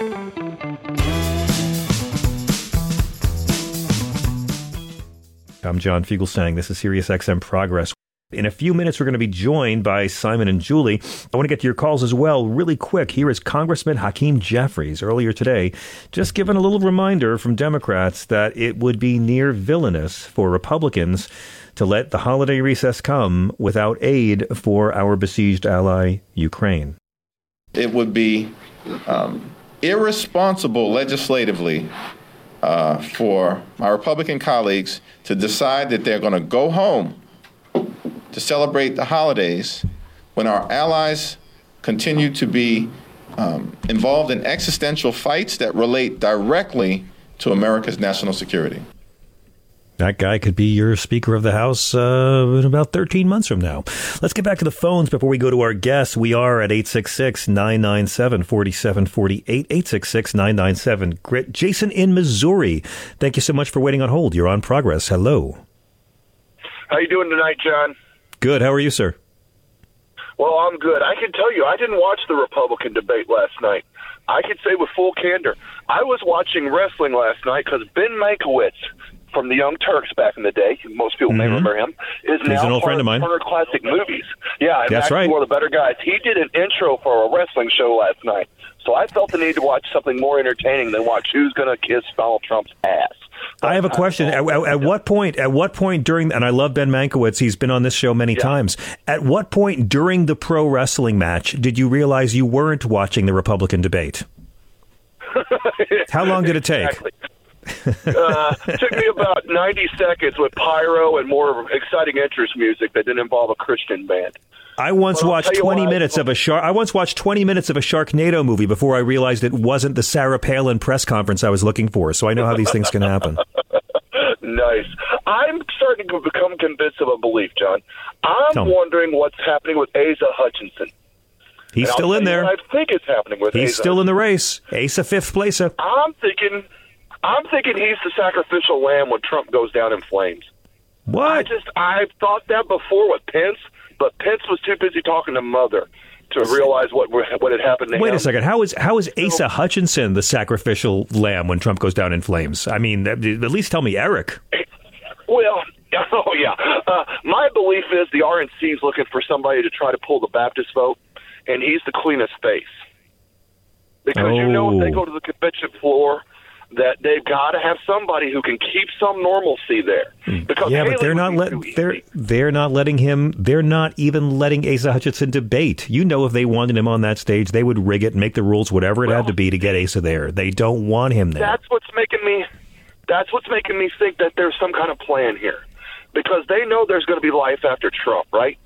I'm John Fugelsang. This is SiriusXM Progress. In a few minutes, we're going to be joined by Simon and Julie. I want to get to your calls as well, really quick. Here is Congressman Hakeem Jeffries earlier today, just giving a little reminder from Democrats that it would be near villainous for Republicans to let the holiday recess come without aid for our besieged ally, Ukraine. It would be um, irresponsible legislatively uh, for my Republican colleagues to decide that they're going to go home to celebrate the holidays when our allies continue to be um, involved in existential fights that relate directly to America's national security. That guy could be your Speaker of the House uh, in about 13 months from now. Let's get back to the phones before we go to our guests. We are at 866 997 4748. 866 997 Grit. Jason in Missouri. Thank you so much for waiting on hold. You're on progress. Hello. How you doing tonight, John? Good. How are you, sir? Well, I'm good. I can tell you, I didn't watch the Republican debate last night. I can say with full candor, I was watching wrestling last night because Ben Mankiewicz from the Young Turks back in the day. Most people mm-hmm. may remember him. Is He's now an old part friend of mine. Turner Classic Movies. Yeah, that's right. One of the better guys. He did an intro for a wrestling show last night, so I felt the need to watch something more entertaining than watch Who's Gonna Kiss Donald Trump's ass. I have a question. At, at, at, what point? At what point during? And I love Ben Mankiewicz. He's been on this show many yeah. times. At what point during the pro wrestling match did you realize you weren't watching the Republican debate? [laughs] How long did it take? Exactly uh, took me about 90 seconds with pyro and more exciting entrance music that didn't involve a Christian band. I once watched 20 minutes of a shark. I once watched 20 minutes of a Sharknado movie before I realized it wasn't the Sarah Palin press conference I was looking for. So I know how these things can happen. [laughs] nice. I'm starting to become convinced of a belief, John. I'm wondering what's happening with Asa Hutchinson. He's and still in there. I think it's happening with. He's Asa. still in the race. Asa fifth placer. I'm thinking I'm thinking he's the sacrificial lamb when Trump goes down in flames. What? I just I've thought that before with Pence, but Pence was too busy talking to Mother to realize what what had happened to Wait him. a second. How is how is Asa Hutchinson the sacrificial lamb when Trump goes down in flames? I mean, at least tell me Eric. Well, [laughs] oh yeah. Uh, my belief is the RNC is looking for somebody to try to pull the Baptist vote, and he's the cleanest face. Because oh. you know, if they go to the convention floor that they've got to have somebody who can keep some normalcy there. Hmm. Because yeah, Haley but they're not let, they're they're not letting him. They're not even letting Asa Hutchinson debate. You know, if they wanted him on that stage, they would rig it and make the rules whatever it well, had to be to get Asa there. They don't want him there. That's what's making me. That's what's making me think that there's some kind of plan here, because they know there's going to be life after Trump, right?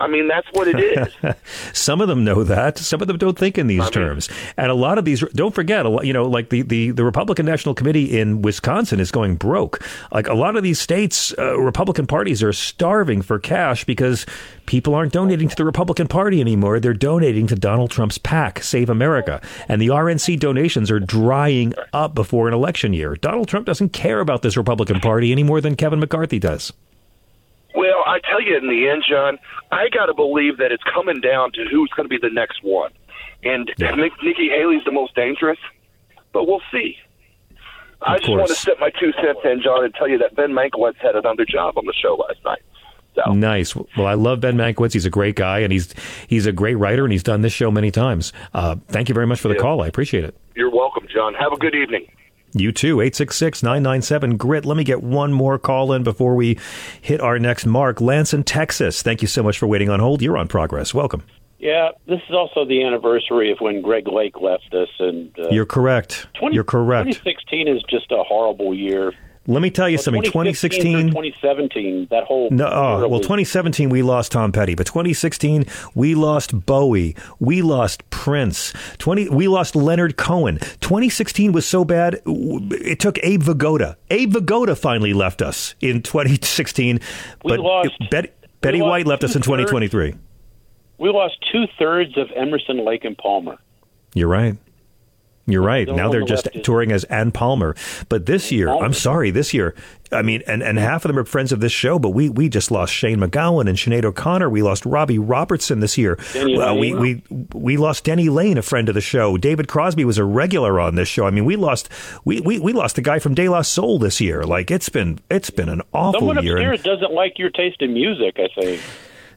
I mean, that's what it is. [laughs] Some of them know that. Some of them don't think in these I terms. Mean, and a lot of these, don't forget, you know, like the, the, the Republican National Committee in Wisconsin is going broke. Like a lot of these states, uh, Republican parties are starving for cash because people aren't donating to the Republican Party anymore. They're donating to Donald Trump's PAC, Save America. And the RNC donations are drying up before an election year. Donald Trump doesn't care about this Republican Party any more than Kevin McCarthy does. Well, I tell you, in the end, John, I got to believe that it's coming down to who's going to be the next one. And Yeah. Nikki Haley's the most dangerous, but we'll see. I Of just want to course. set my two cents in, John, and tell you that Ben Mankiewicz had another job on the show last night. Nice. Well, I love Ben Mankiewicz. He's a great guy, and he's he's a great writer, and he's done this show many times. Uh, thank you very much for the Yeah. call. I appreciate it. You're welcome, John. Have a good evening. You too. 866 997 Grit. Let me get one more call in before we hit our next mark. Lance in Texas. Thank you so much for waiting on hold. You're on progress. Welcome. Yeah, this is also the anniversary of when Greg Lake left us, and uh, You're correct. 20 You're correct. 2016 is just a horrible year. Let me tell you Well, something. 2016 through 2016. 2017, that whole No, oh, well, was- 2017 we lost Tom Petty, but 2016 we lost Bowie, we lost Prince, 20 we lost Leonard Cohen. 2016 was so bad it took Abe Vigoda. Abe Vigoda finally left us in 2016, We but lost- Betty, Betty lost White left us in 2023. we lost two thirds of Emerson, Lake, and Palmer. You're right. You're right. the Now they're the just is- touring as Ann Palmer. But this year, I'm sorry, this year, I mean, and, and half of them are friends of this show, but we, we just lost Shane MacGowan and Sinead O'Connor. We lost Robbie Robertson this year. Uh, we, we, we lost Denny Laine, a friend of the show. David Crosby was a regular on this show. I mean, we lost, we, we, we lost the guy from De La Soul this year. Like it's been, it's been an awful Someone year. And- upstairs doesn't like your taste in music. I think.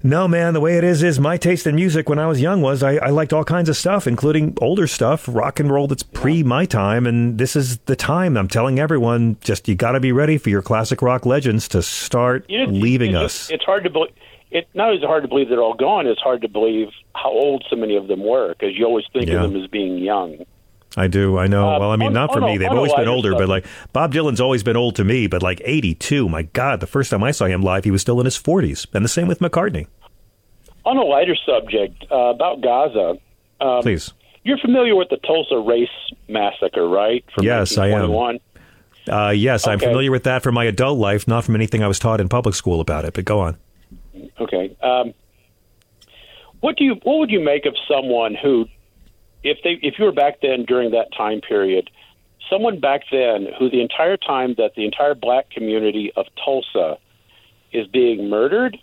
No, man, the way it is is my taste in music when I was young was I, I liked all kinds of stuff, including older stuff, rock and roll that's pre my time, and this is the time. I'm telling everyone, just you got to be ready for your classic rock legends to start You know, leaving it's, us. It's hard to believe. It not only is it hard to believe they're all gone. It's hard to believe how old so many of them were because you always think Yeah. of them as being young. I do, I know. Uh, well, I mean, on- not for on me. They've on always been older, but like Bob Dylan's always been old to me. But like 82, my God, the first time I saw him live, he was still in his 40s, and the same with McCartney. On a lighter subject uh, about Gaza, um, Please. you're familiar with the Tulsa race massacre, right? From Yes, I am. Uh, yes, I'm familiar with that from my adult life, not from anything I was taught in public school about it. But go on. Okay. Um, what do you what would you make of someone who, if they if you were back then during that time period, someone back then who the entire time that the entire black community of Tulsa is being murdered,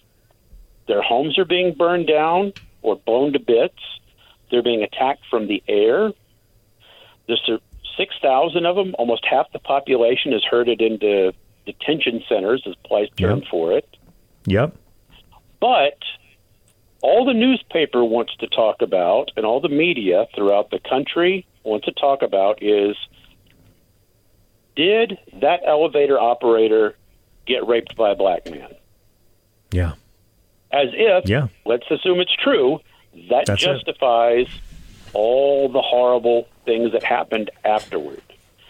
their homes are being burned down or blown to bits, they're being attacked from the air. There's six thousand of them. Almost half the population is herded into detention centers, is the polite term Yep. for it. Yep. But all the newspaper wants to talk about, and all the media throughout the country wants to talk about, is did that elevator operator get raped by a black man? Yeah. As if, Yeah. let's assume it's true, that That's it. justifies all the horrible things that happened afterward.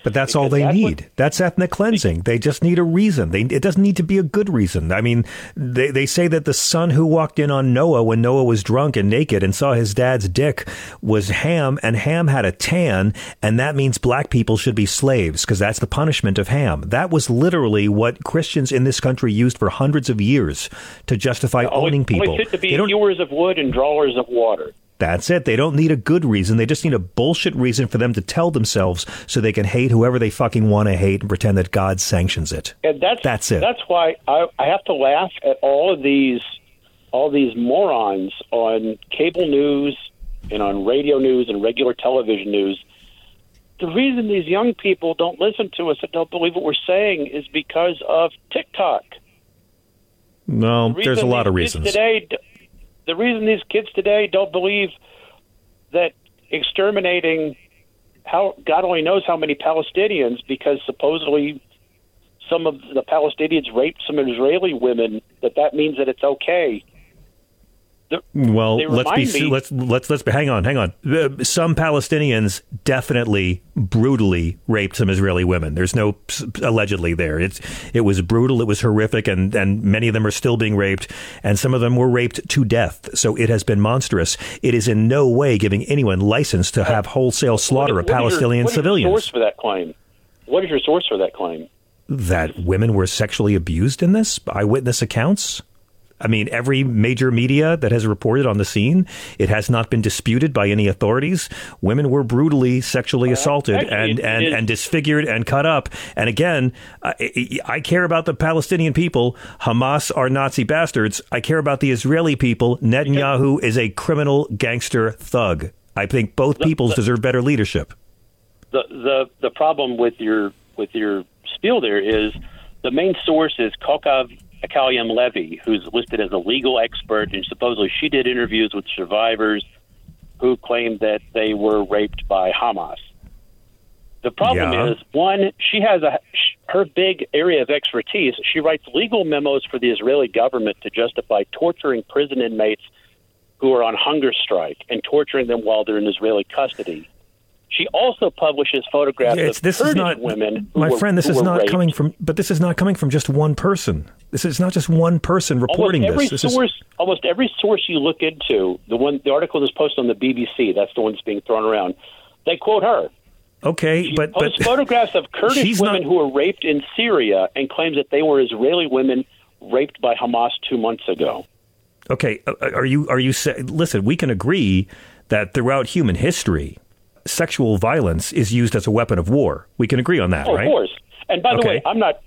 But that's all they that's what- need. that's ethnic cleansing. They just need a reason. They, it doesn't need to be a good reason. I mean, they, they say that the son who walked in on Noah when Noah was drunk and naked and saw his dad's dick was Ham, and Ham had a tan, and that means black people should be slaves because that's the punishment of Ham. That was literally what Christians in this country used for hundreds of years to justify owning people. Only fit to be They don't- hewers of wood and drawers of water. That's it. They don't need a good reason. They just need a bullshit reason for them to tell themselves so they can hate whoever they fucking want to hate and pretend that God sanctions it. And that's That's it. That's why I, I have to laugh at all of these all these morons on cable news and on radio news and regular television news. The reason these young people don't listen to us and don't believe what we're saying is because of TikTok. No, The there's a lot of reasons. Today, the reason these kids today don't believe that exterminating how God only knows how many Palestinians because supposedly some of the Palestinians raped some Israeli women that that means that it's okay. The- Well, let's be me- let's let's let's be, hang on, hang on. Uh, Some Palestinians definitely brutally raped some Israeli women. There's no allegedly there. It's it was brutal. It was horrific, and and many of them are still being raped, and some of them were raped to death. So it has been monstrous. It is in no way giving anyone license to have wholesale slaughter What- of what your- Palestinian what is your civilians. source for that claim? What is your source for that claim? that women were sexually abused in this eyewitness accounts I mean, every major media that has reported on the scene, it has not been disputed by any authorities. Women were brutally sexually assaulted actually, and, and, and disfigured and cut up. And again, I, I care about the Palestinian people. Hamas are Nazi bastards. I care about the Israeli people. Netanyahu is a criminal gangster thug. I think both peoples deserve better leadership. the the the problem with your with your spiel there is the main source is Kokav Elkayam Levy, who's listed as a legal expert, and supposedly she did interviews with survivors who claimed that they were raped by Hamas. The problem Yeah. is one, she has a her big area of expertise. She writes legal memos for the Israeli government to justify torturing prison inmates who are on hunger strike and torturing them while they're in Israeli custody. She also publishes photographs Yeah, of this Kurdish is not women. my were- friend. This is not raped. coming from. But this is not coming from just one person. This is not just one person reporting almost every this. This is source, almost every source you look into, the one, the article that's posted on the BBC, that's the one that's being thrown around. They quote her. okay, but but Posts photographs of [laughs] Kurdish women not- who were raped in Syria and claims that they were Israeli women raped by Hamas two months ago. Okay, uh, are you are you say, listen? We can agree that throughout human history, sexual violence is used as a weapon of war. We can agree on that, Oh, right? Of course. And by the Okay. way, I'm not.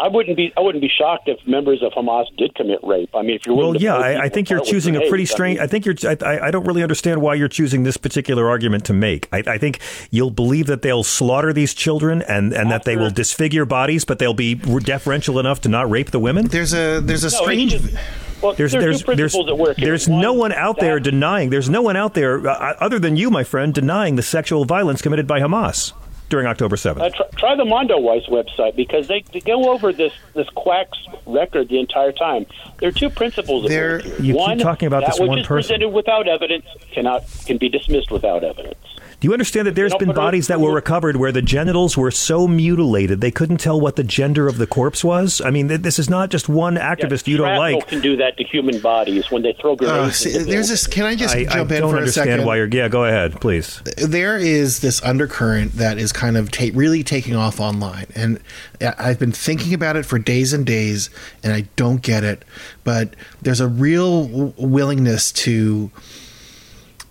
I wouldn't be. I wouldn't be shocked if members of Hamas did commit rape. I mean, if you're Well, yeah, I, I think you're choosing a grenades, pretty I strange. mean- I think you're. I, I- I don't really understand why you're choosing this particular argument to make. I, I think you'll believe that they'll slaughter these children and, and that they will disfigure bodies, but they'll be deferential enough to not rape the women. There's a there's a No, strange. just- well, There's there are there's there's work there's One, no one out there denying. There's no one out there uh, other than you, my friend, denying the sexual violence committed by Hamas during October seventh. Uh, try, try the Mondoweiss website because they, they go over this this quack's record the entire time. There are two principles. At There- work here. You keep one, talking about that this which one is person. presented without evidence cannot can be dismissed without evidence. Do you understand that there's You know, been bodies that were recovered where the genitals were so mutilated they couldn't tell what the gender of the corpse was? I mean, th- this is not just one activist you don't Shrapnel like. can do that to human bodies when they throw grenades. Uh, see, buildings. there's this. Can I just I, I jump in don't for a understand second? why you're. Yeah, go ahead, please. there is this undercurrent that is kind of ta- really taking off online and I- i've been thinking about it for days and days and i don't get it but there's a real w- willingness to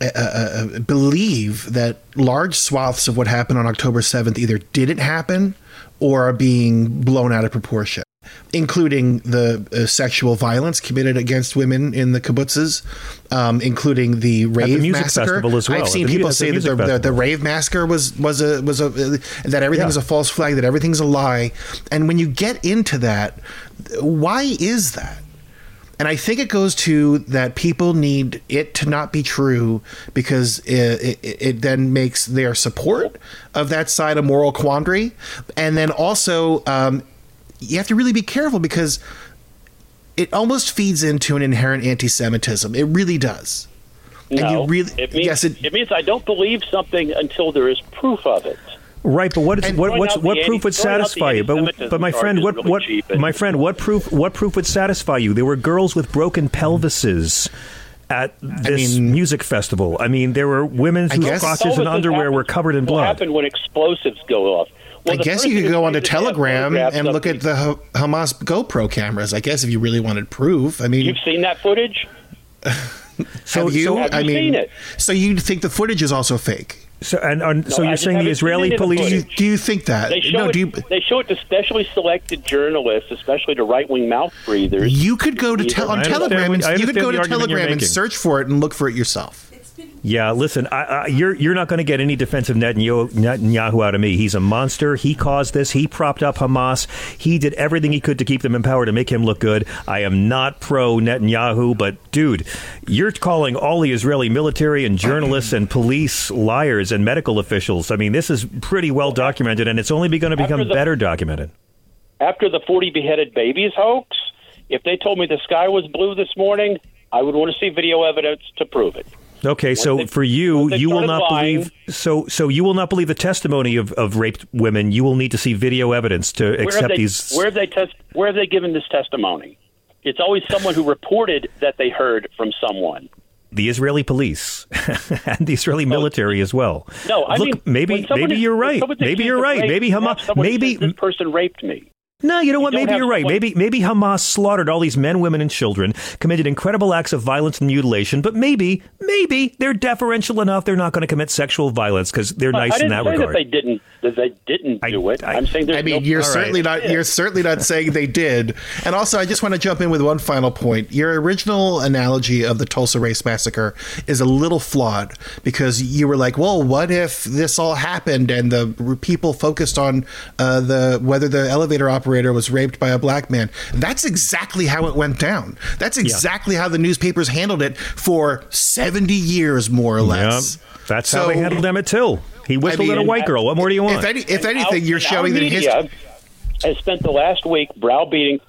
uh, uh, believe that large swaths of what happened on october 7th either didn't happen or are being blown out of proportion including the uh, sexual violence committed against women in the kibbutzes, um, including the rave music massacre. festival as well. I've seen the mu- people the say that the, the, the rave massacre was was a was a uh, that everything's Yeah. a false flag, that everything's a lie. And when you get into that, why is that? And I think it goes to that people need it to not be true because it, it, it then makes their support of that side a moral quandary. And then also, um, you have to really be careful because it almost feeds into an inherent anti Semitism. It really does. no, and you really, it means, yes, it, it means I don't believe something until there is proof of it. Right, but what is And what throwing what's, what anti- proof would throwing out the satisfy you? But but my friend, is what really what and- my friend, what proof what proof would satisfy you? There were girls with broken pelvises at this music festival. I mean, there were women whose guess- crotches and Pelvises underwear were covered in will What happen when explosives go off. Well, I guess you could go onto claims to Telegram and look at the Ha- Hamas GoPro cameras. I guess if you really wanted proof. I mean, You've seen that footage? [laughs] So- have you? so- Have I mean, seen it? so you think the footage is also fake? So and, and so No, I you're just saying the Israeli any the police? Do you, do you think that? They show, no, it, do you? they show it to specially selected journalists, especially to right wing mouth breathers. You could go to Either- tel- on Telegram. And, you could go to Telegram and search for it and look for it yourself. Yeah, listen, I, I, you're you're not going to get any defensive Netanyahu, Netanyahu out of me. He's a monster. He caused this. He propped up Hamas. He did everything he could to keep them in power to make him look good. I am not pro Netanyahu, but dude, you're calling all the Israeli military and journalists and police liars and medical officials. I mean, this is pretty well documented, and it's only going to become the- better documented. After the 40 beheaded babies hoax, if they told me the sky was blue this morning, I would want to see video evidence to prove it. Okay, so they- for you, you will not lying- believe. So, so you will not believe the testimony of, of raped women. You will need to see video evidence to accept they, these. Where have they test? Where have they given this testimony? It's always someone who reported that they heard from someone. the Israeli police [laughs] and the Israeli oh. military as well. No, I Look, mean maybe maybe you're right. Maybe you're right. Maybe Hamas. Maybe this person raped me. No, you know what? don't Maybe you're right. someone- Maybe maybe Hamas slaughtered all these men, women, and children, committed incredible acts of violence and mutilation. But maybe, maybe they're deferential enough. They're not going to commit sexual violence because they're But nice I in didn't that say regard. that they didn't. That they didn't do it. I, am saying there's I mean, no you're All right. certainly not. You're certainly not saying they did. And also, I just want to jump in with one final point. Your original analogy of the Tulsa Race Massacre is a little flawed because you were like, "Well, what if this all happened and the people focused on uh, the whether the elevator operator was raped by a black man?" That's exactly how it went down. That's exactly how the newspapers handled it for seventy years, more or less. Yep. That's how they handled Emmett Till. He whistled mean, at a white girl. What more do you want? If, any, if anything, our- you're showing our that media history. has spent the last week browbeating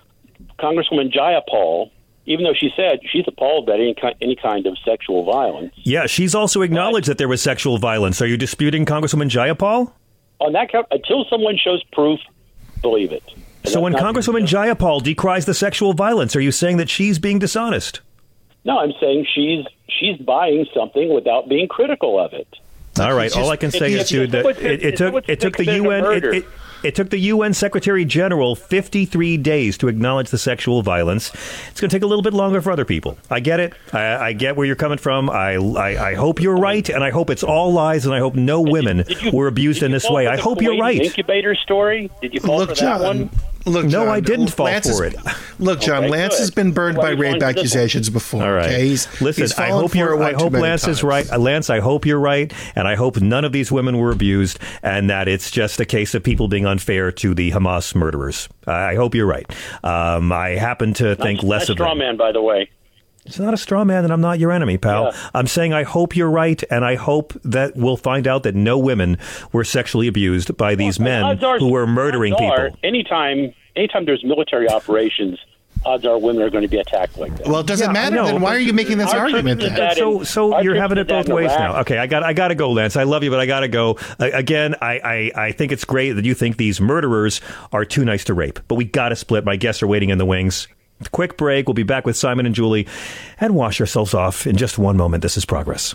Congresswoman Jayapal, even though she said she's appalled at any kind, any kind of sexual violence. yeah, she's also acknowledged that there was sexual violence. Are you disputing Congresswoman Jayapal? On that count, until someone shows proof, believe it. And So when that's not- Congresswoman Jayapal decries the sexual violence, are you saying that she's being dishonest? no, I'm saying she's she's buying something without being critical of it. All right. It's all just- I can say is, dude, that it, it took it took the UN. It, it, it took the UN Secretary General 53 days to acknowledge the sexual violence. It's going to take a little bit longer for other people. I get it. I, I get where you're coming from. I, I, I hope you're right, and I hope it's all lies, and I hope no women were abused in this way. I hope you're right. Incubator story. Did you fall Look, for that John. one? Look, No, John, I didn't fall Lance for is- it. [laughs] Look, John, Okay, Lance good. has been burned Well, by rape on to this one. accusations [laughs] before. All right. Okay, he's, Listen, he's I hope you're. one I hope many Lance is right. Lance, I hope you're right, and I hope none of these women were abused, and that it's just a case of people being unfair to the Hamas murderers. I hope you're right. Um, I happen to think less Nice of straw man, by the way. It's not a straw man, and I'm not your enemy, pal. Yeah. I'm saying I hope you're right, and I hope that we'll find out that no women were sexually abused by these men Odds are- who were murdering people. are, anytime, anytime there's military operations, odds are women are going to be attacked like that. Well, it doesn't Yeah, I matter. know, Then why are you making this argument? Then? that so so you're having it both ways now. Okay, I got I got to go, Lance. I love you, but I got to go. Uh, again, I, I I think it's great that you think these murderers are too nice to rape, but we got to split. My guests are waiting in the wings. Quick break. We'll be back with Simon and Julie, and wash ourselves off in just one moment. This is progress.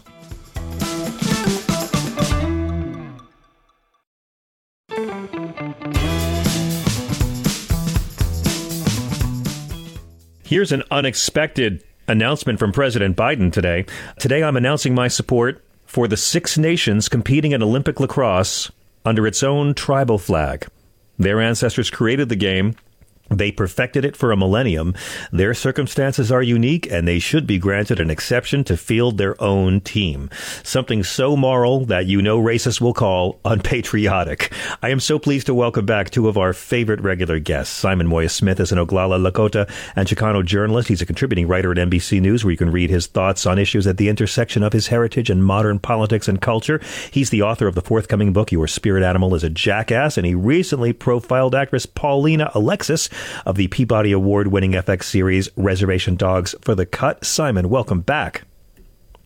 Here's an unexpected announcement from President Biden today. Today, I'm announcing my support for the six nations competing in Olympic lacrosse under its own tribal flag. Their ancestors created the game. They perfected it for a millennium. Their circumstances are unique, and they should be granted an exception to field their own team. Something so moral that you know racists will call unpatriotic. I am so pleased to welcome back two of our favorite regular guests. Simon Moya Smith is an Oglala Lakota and Chicano journalist. He's a contributing writer at NBC News, where you can read his thoughts on issues at the intersection of his heritage and modern politics and culture. He's the author of the forthcoming book, Your Spirit Animal is a Jackass, and he recently profiled actress Paulina Alexis of the Peabody Award winning FX series Reservation Dogs for the Cut. Simon, welcome back.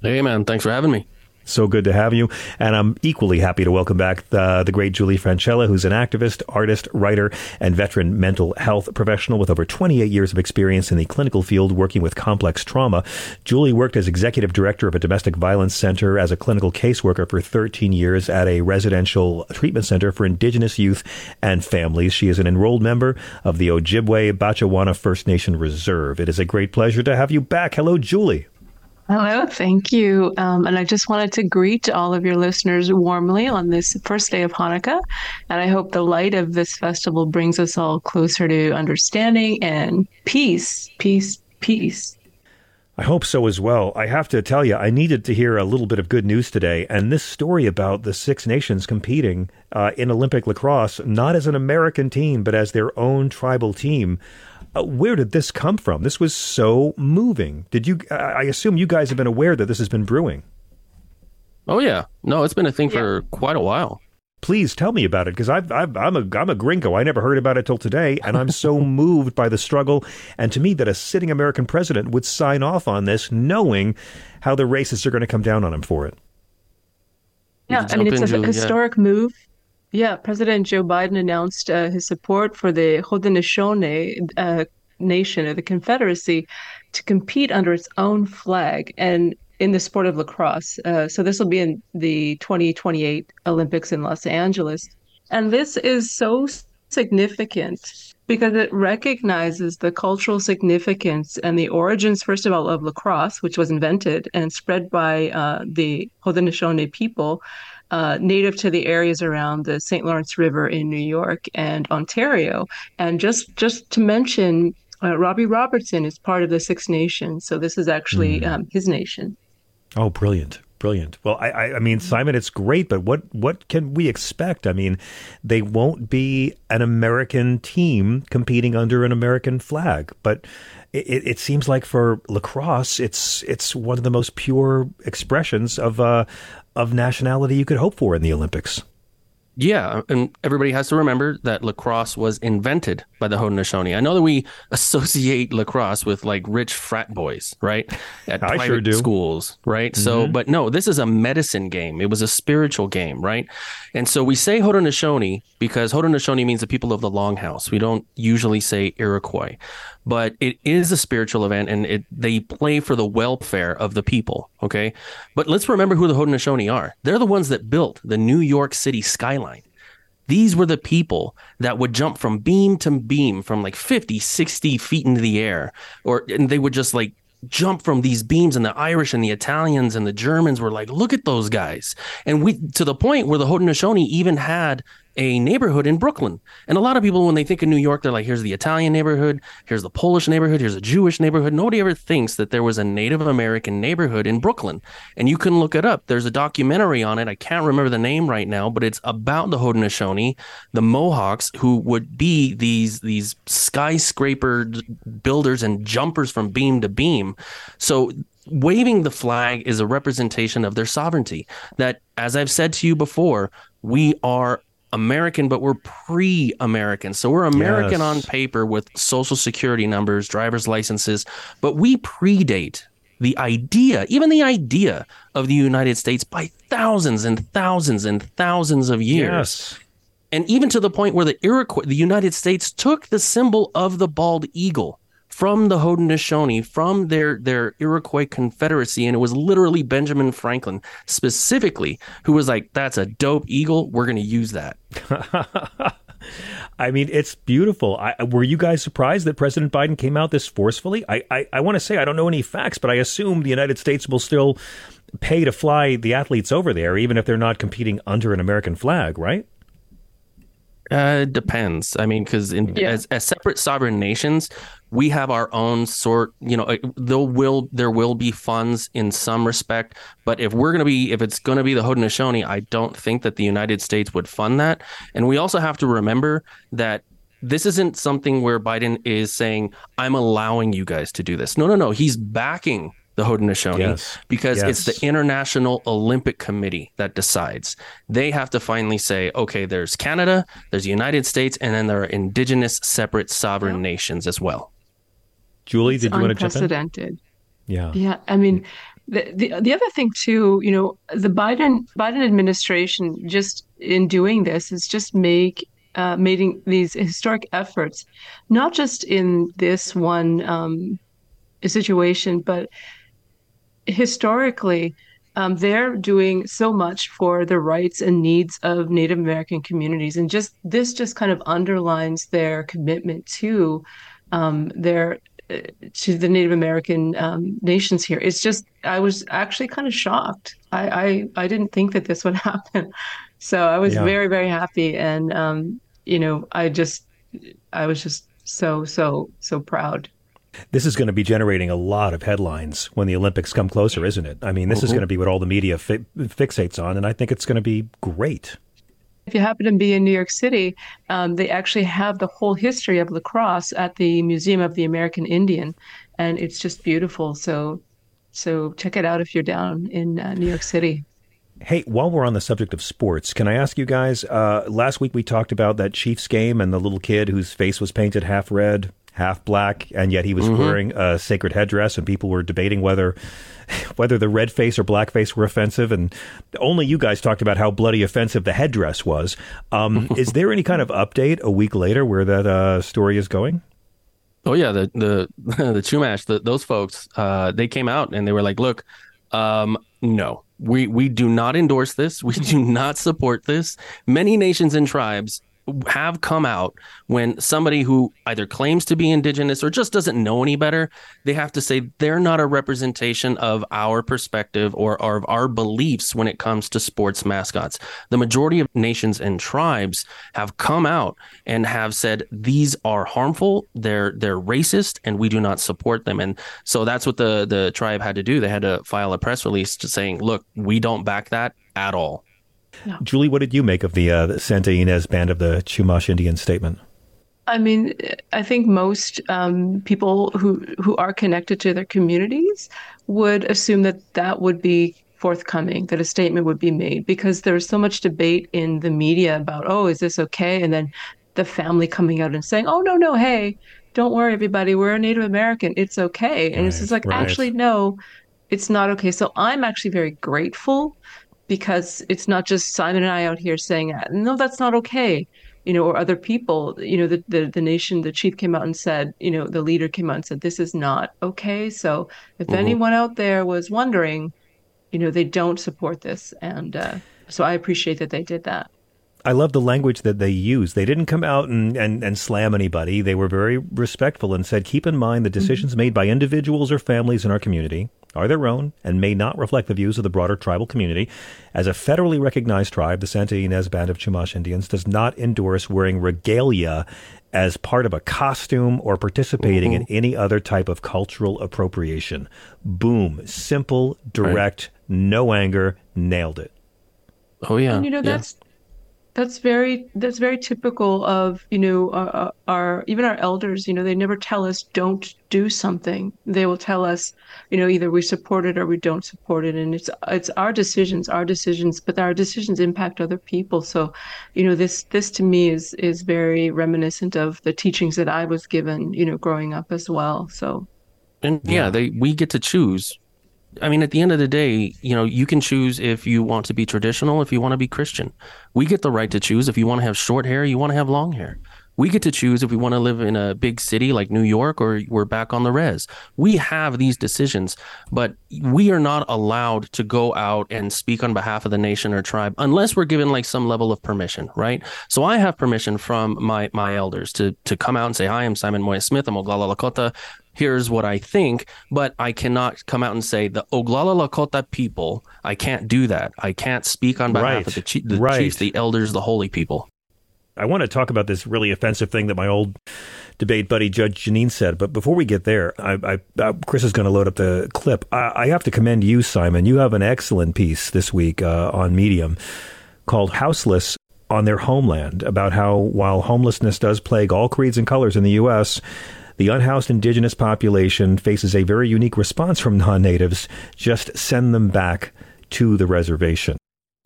Hey, man. Thanks for having me. So good to have you. And I'm equally happy to welcome back the, the great Julie Francella, who's an activist, artist, writer, and veteran mental health professional with over 28 years of experience in the clinical field working with complex trauma. Julie worked as executive director of a domestic violence center as a clinical caseworker for 13 years at a residential treatment center for indigenous youth and families. She is an enrolled member of the Ojibwe Batchewana First Nation Reserve. It is a great pleasure to have you back. Hello, Julie. Hello, thank you. Um, and I just wanted to greet all of your listeners warmly on this first day of Hanukkah. And I hope the light of this festival brings us all closer to understanding and peace, peace, peace. I hope so as well. I have to tell you, I needed to hear a little bit of good news today. And this story about the Six Nations competing uh, in Olympic lacrosse, not as an American team, but as their own tribal team. Uh, where did this come from? This was so moving. Did you? I I assume you guys have been aware that this has been brewing. Oh yeah, no, it's been a thing for quite a while. Please tell me about it because I've, I've, I'm a I'm a gringo. I never heard about it till today, and I'm so [laughs] moved by the struggle. And to me, that a sitting American president would sign off on this, knowing how the racists are going to come down on him for it. Yeah, I mean, it's a historic move. Yeah, President Joe Biden announced uh, his support for the Haudenosaunee uh, nation of the Confederacy to compete under its own flag and in the sport of lacrosse. Uh, so this will be in the 2028 Olympics in Los Angeles. And this is so significant because it recognizes the cultural significance and the origins, first of all, of lacrosse, which was invented and spread by uh, the Haudenosaunee people, uh, native to the areas around the St. Lawrence River in New York and Ontario. And just just to mention, uh, Robbie Robertson is part of the Six Nations, so this is actually mm. um, his nation. Oh, brilliant! Brilliant. Well, I, I, I, mean, Simon, it's great, but what, what can we expect? I mean, they won't be an American team competing under an American flag, but it, it seems like for lacrosse, it's it's one of the most pure expressions of uh, of nationality you could hope for in the Olympics. Yeah, and everybody has to remember that lacrosse was invented by the Haudenosaunee. I know that we [laughs] associate lacrosse with like rich frat boys, right? At I private sure do. schools, right? Mm-hmm. So, but no, this is a medicine game. It was a spiritual game, right? And so we say Haudenosaunee because Haudenosaunee means the people of the Longhouse. We don't usually say Iroquois but it is a spiritual event and it, they play for the welfare of the people. Okay. But let's remember who the Haudenosaunee are. They're the ones that built the New York City skyline. These were the people that would jump from beam to beam from like 50, 60 feet into the air, or and they would just like jump from these beams and the Irish and the Italians and the Germans were like, look at those guys. And we to the point where the Haudenosaunee even had a neighborhood in Brooklyn. And a lot of people, when they think of New York, they're like, here's the Italian neighborhood, here's the Polish neighborhood, here's a Jewish neighborhood. Nobody ever thinks that there was a Native American neighborhood in Brooklyn. And you can look it up. There's a documentary on it. I can't remember the name right now, but it's about the Haudenosaunee, the Mohawks, who would be these, these skyscraper builders and jumpers from beam to beam. So waving the flag is a representation of their sovereignty. That, as I've said to you before, we are American, but we're pre American. So we're American yes. on paper with social security numbers, driver's licenses, but we predate the idea, even the idea of the United States by thousands and thousands and thousands of years. Yes. And even to the point where the Iroquois, the United States took the symbol of the bald eagle from the Haudenosaunee, from their their Iroquois Confederacy, and it was literally Benjamin Franklin specifically who was like, "That's a dope eagle. We're going to use that." [laughs] I mean, it's beautiful. I, were you guys surprised that President Biden came out this forcefully? I, I, I want to say I don't know any facts, but I assume the United States will still pay to fly the athletes over there, even if they're not competing under an American flag, right? Uh, depends. I mean, because yeah. as, as separate sovereign nations, we have our own sort. You know, there will there will be funds in some respect, but if we're gonna be if it's gonna be the Haudenosaunee, I don't think that the United States would fund that. And we also have to remember that this isn't something where Biden is saying, I'm allowing you guys to do this. No, no, no. He's backing the Haudenosaunee yes. because yes. it's the International Olympic Committee that decides. They have to finally say, okay, there's Canada, there's the United States, and then there are indigenous separate sovereign nations as well. Julie, it's did you want to jump in? Unprecedented. Yeah. Yeah. I mean, the, the the other thing too, you know, the Biden Biden administration just in doing this is just make uh, making these historic efforts, not just in this one um, situation, but historically, um, they're doing so much for the rights and needs of Native American communities, and just this just kind of underlines their commitment to um, their uh, to the Native American um, nations here. It's just I was actually kind of shocked. I I, I didn't think that this would [laughs] happen, so I was yeah. very very happy, and um, you know I just I was just so so so proud this is going to be generating a lot of headlines when the Olympics come closer, isn't it? I mean, this mm-hmm. is going to be what all the media fi- fixates on, and I think it's going to be great. If you happen to be in New York City, um, they actually have the whole history of lacrosse at the Museum of the American Indian, and it's just beautiful. So, so check it out if you're down in uh, New York City. Hey, while we're on the subject of sports, can I ask you guys? Uh, last week we talked about that Chiefs game and the little kid whose face was painted half red half black, and yet he was mm-hmm. wearing a sacred headdress, and people were debating whether [laughs] whether the red face or black face were offensive, and only you guys talked about how bloody offensive the headdress was. Um, [laughs] is there any kind of update a week later where that uh, story is going? Oh yeah, the the [laughs] the Chumash, the, those folks, uh, they came out and they were like, "Look, um, no, we we do not endorse this. We do not support this. Many nations and tribes have come out when somebody who either claims to be indigenous or just doesn't know any better, they have to say they're not a representation of our perspective or, of our beliefs when it comes to sports mascots. The majority of nations and tribes have come out and have said these are harmful, they're they're racist, and we do not support them. And so that's what the the tribe had to do. They had to file a press release saying, look, we don't back that at all. No. Julie, what did you make of the, uh, the Santa Ynez Band of the Chumash Indian statement? I mean, I think most um, people who who are connected to their communities would assume that that would be forthcoming, that a statement would be made, because there's so much debate in the media about, oh, is this okay? And then the family coming out and saying, oh, no, no, hey, don't worry, everybody, we're a Native American, it's okay. And right, it's just like, right. actually, no, it's not okay. So I'm actually very grateful because it's not just Simon and I out here saying, no, that's not okay. You know, or other people, you know, the, the, the nation, the chief came out and said, you know, the leader came out and said, this is not okay. So if mm-hmm. anyone out there was wondering, you know, they don't support this. And uh, so I appreciate that they did that. I love the language that they use. They didn't come out and, and, and slam anybody. They were very respectful and said, keep in mind the mm-hmm. decisions mm-hmm. made by individuals or families in our community are their own and may not reflect the views of the broader tribal community. As a federally recognized tribe, the Santa Ynez Band of Chumash Indians does not endorse wearing regalia as part of a costume or participating Ooh. in any other type of cultural appropriation. Boom. Simple, direct, right. no anger, nailed it. Oh yeah. And you know yeah. that's that's very that's very typical of you know our, our, even our elders you know they never tell us don't do something. They will tell us you know either we support it or we don't support it and it's it's our decisions our decisions but our decisions impact other people. So you know this this to me is is very reminiscent of the teachings that i was given you know growing up as well so. And yeah, yeah. they we get to choose I mean, at the end of the day, you know, you can choose if you want to be traditional, if you want to be Christian. We get the right to choose if you want to have short hair, you want to have long hair. We get to choose if we want to live in a big city like New York or we're back on the res. We have these decisions, but we are not allowed to go out and speak on behalf of the nation or tribe unless we're given like some level of permission, right? So I have permission from my my elders to to come out and say, "Hi, I'm Simon Moya Smith. I'm Oglala Lakota here's what I think, but I cannot come out and say the Oglala Lakota people. I can't do that. I can't speak on behalf right. of the, chi- the right. chiefs, the elders, the holy people. I want to talk about this really offensive thing that my old debate buddy Judge Jeanine said, but before we get there, I, I, I, Chris is going to load up the clip. I, I, have to commend you, Simon. You have an excellent piece this week uh, on Medium called "Houseless." On their homeland, about how while homelessness does plague all creeds and colors in the U.S., the unhoused indigenous population faces a very unique response from non natives. Just send them back to the reservation.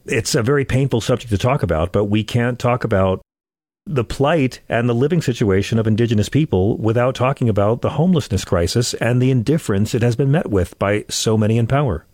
It's a very painful subject to talk about, but we can't talk about the plight and the living situation of indigenous people without talking about the homelessness crisis and the indifference it has been met with by so many in power.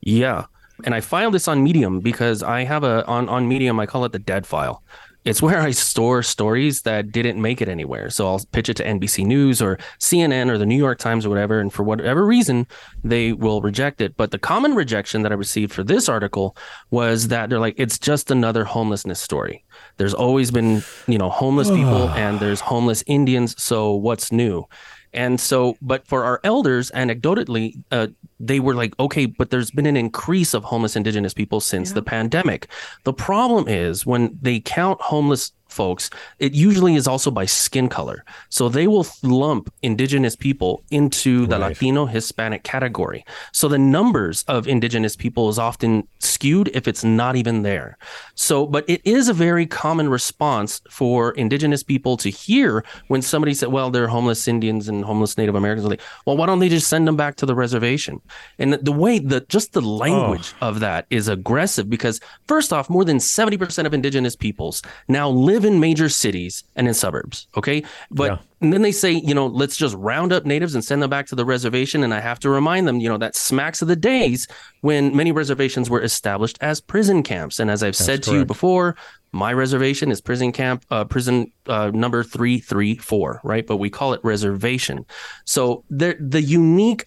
Yeah. And I filed this on Medium because I have a on, on Medium I call it the dead file it's where I store stories that didn't make it anywhere. So I'll pitch it to NBC News or CNN or the New York Times or whatever. And for whatever reason, they will reject it. But the common rejection that I received for this article was that they're like, it's just another homelessness story. There's always been, you know, homeless people [sighs] and there's homeless Indians. So what's new? And so, but for our elders, anecdotally, uh, they were like, okay, but there's been an increase of homeless indigenous people since yeah. the pandemic. The problem is when they count homeless folks, it usually is also by skin color. So they will lump indigenous people into the right. Latino Hispanic category. So the numbers of indigenous people is often skewed if it's not even there. So, but it is a very common response for indigenous people to hear when somebody said, well, they're homeless Indians and homeless Native Americans. Like, well, why don't they just send them back to the reservation? And the way that just the language oh. of that is aggressive because first off, more than 70% of indigenous peoples now live live in major cities and in suburbs. Okay. But yeah. and then they say, you know, let's just round up natives and send them back to the reservation. And I have to remind them, you know, that smacks of the days when many reservations were established as prison camps. And as I've That's said correct. to you before, my reservation is prison camp, uh, prison uh, number 334, right? But we call it reservation. So the, the unique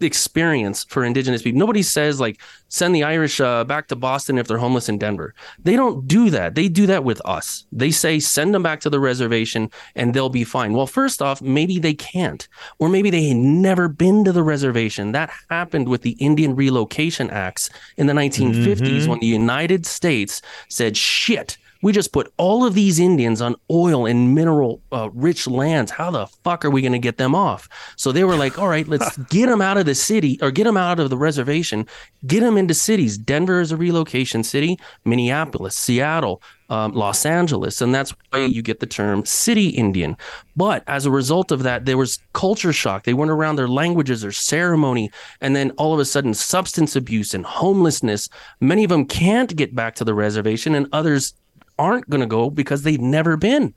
experience for indigenous people. Nobody says like send the Irish uh, back to Boston if they're homeless in Denver. They don't do that. They do that with us. They say send them back to the reservation and they'll be fine. Well, first off, maybe they can't, or maybe they had never been to the reservation. That happened with the Indian Relocation Acts in the 1950s mm-hmm. when the United States said shit we just put all of these Indians on oil and mineral uh, rich lands. How the fuck are we going to get them off? So they were like, all right, let's [laughs] get them out of the city or get them out of the reservation, get them into cities. Denver is a relocation city, Minneapolis, Seattle, um, Los Angeles, and that's why you get the term city Indian. But as a result of that, there was culture shock. They went around their languages, their ceremony, and then all of a sudden, substance abuse and homelessness. Many of them can't get back to the reservation, and others aren't going to go because they've never been.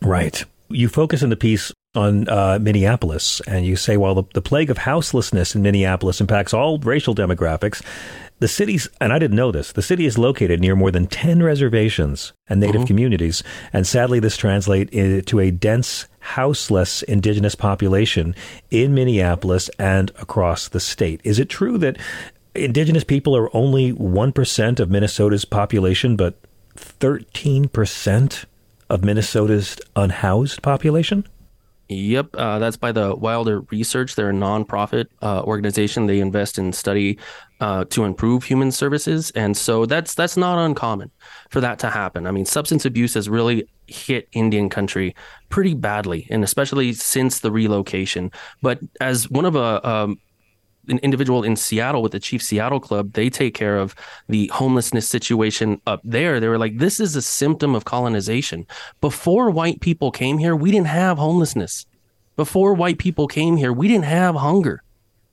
Right. You focus in the piece on uh, Minneapolis, and you say, while the, the plague of houselessness in Minneapolis impacts all racial demographics, the city's, and I didn't know this, the city is located near more than 10 reservations and native mm-hmm. communities. And sadly, this translates to a dense, houseless indigenous population in Minneapolis and across the state. Is it true that indigenous people are only 1% of Minnesota's population, but 13% of Minnesota's unhoused population? Yep, uh, that's by the Wilder Research. They're a nonprofit uh, organization. They invest in study uh, to improve human services, and so that's that's not uncommon for that to happen. I mean, substance abuse has really hit Indian country pretty badly, and especially since the relocation. But as one of a um, an individual in Seattle with the Chief Seattle Club, they take care of the homelessness situation up there. They were like, this is a symptom of colonization. Before white people came here, we didn't have homelessness. Before white people came here, we didn't have hunger.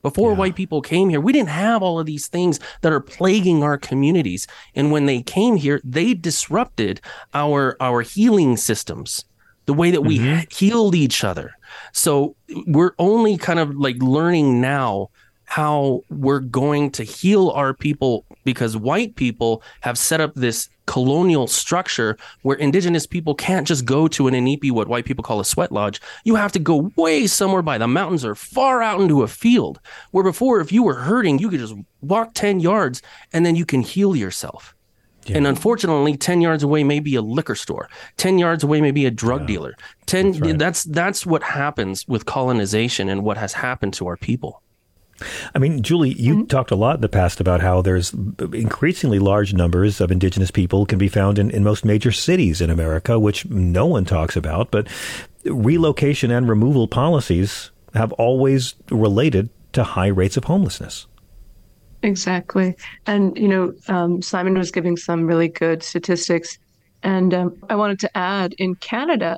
Before yeah. white people came here, we didn't have all of these things that are plaguing our communities. And when they came here, they disrupted our our healing systems, the way that we mm-hmm. healed each other. So we're only kind of like learning now how we're going to heal our people because white people have set up this colonial structure where indigenous people can't just go to an inipi, what white people call a sweat lodge. You have to go way somewhere by the mountains or far out into a field. Where before, if you were hurting, you could just walk 10 yards and then you can heal yourself. Yeah. And unfortunately, 10 yards away may be a liquor store. 10 yards away may be a drug yeah. dealer. 10 that's, right. that's that's what happens with colonization and what has happened to our people. I mean, Julie, you mm-hmm. talked a lot in the past about how there's increasingly large numbers of indigenous people can be found in, in most major cities in America, which no one talks about. But relocation and removal policies have always related to high rates of homelessness. Exactly. And, you know, um, Simon was giving some really good statistics. And um, I wanted to add in Canada,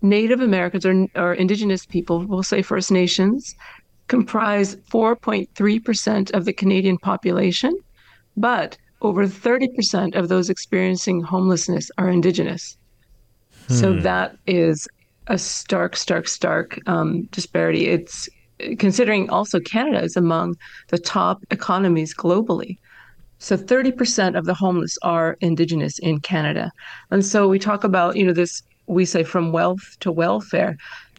Native Americans or, or Indigenous people, we'll say First Nations, comprise 4.3% of the Canadian population, but over 30% of those experiencing homelessness are Indigenous. Hmm. So that is a stark, stark, stark um, disparity. It's considering also Canada is among the top economies globally. So 30% of the homeless are Indigenous in Canada. And so we talk about, you know, this, we say from wealth to welfare.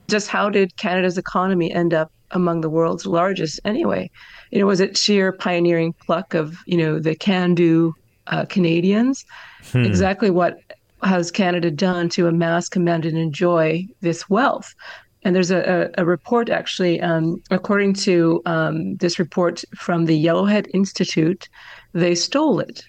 Just how did Canada's economy end up among the world's largest anyway. You know, was it sheer pioneering pluck of, you know, the can do uh, Canadians? Hmm. Exactly what has Canada done to amass, command, and enjoy this wealth? And there's a, a, a report actually, um, according to um, this report from the Yellowhead Institute, they stole it.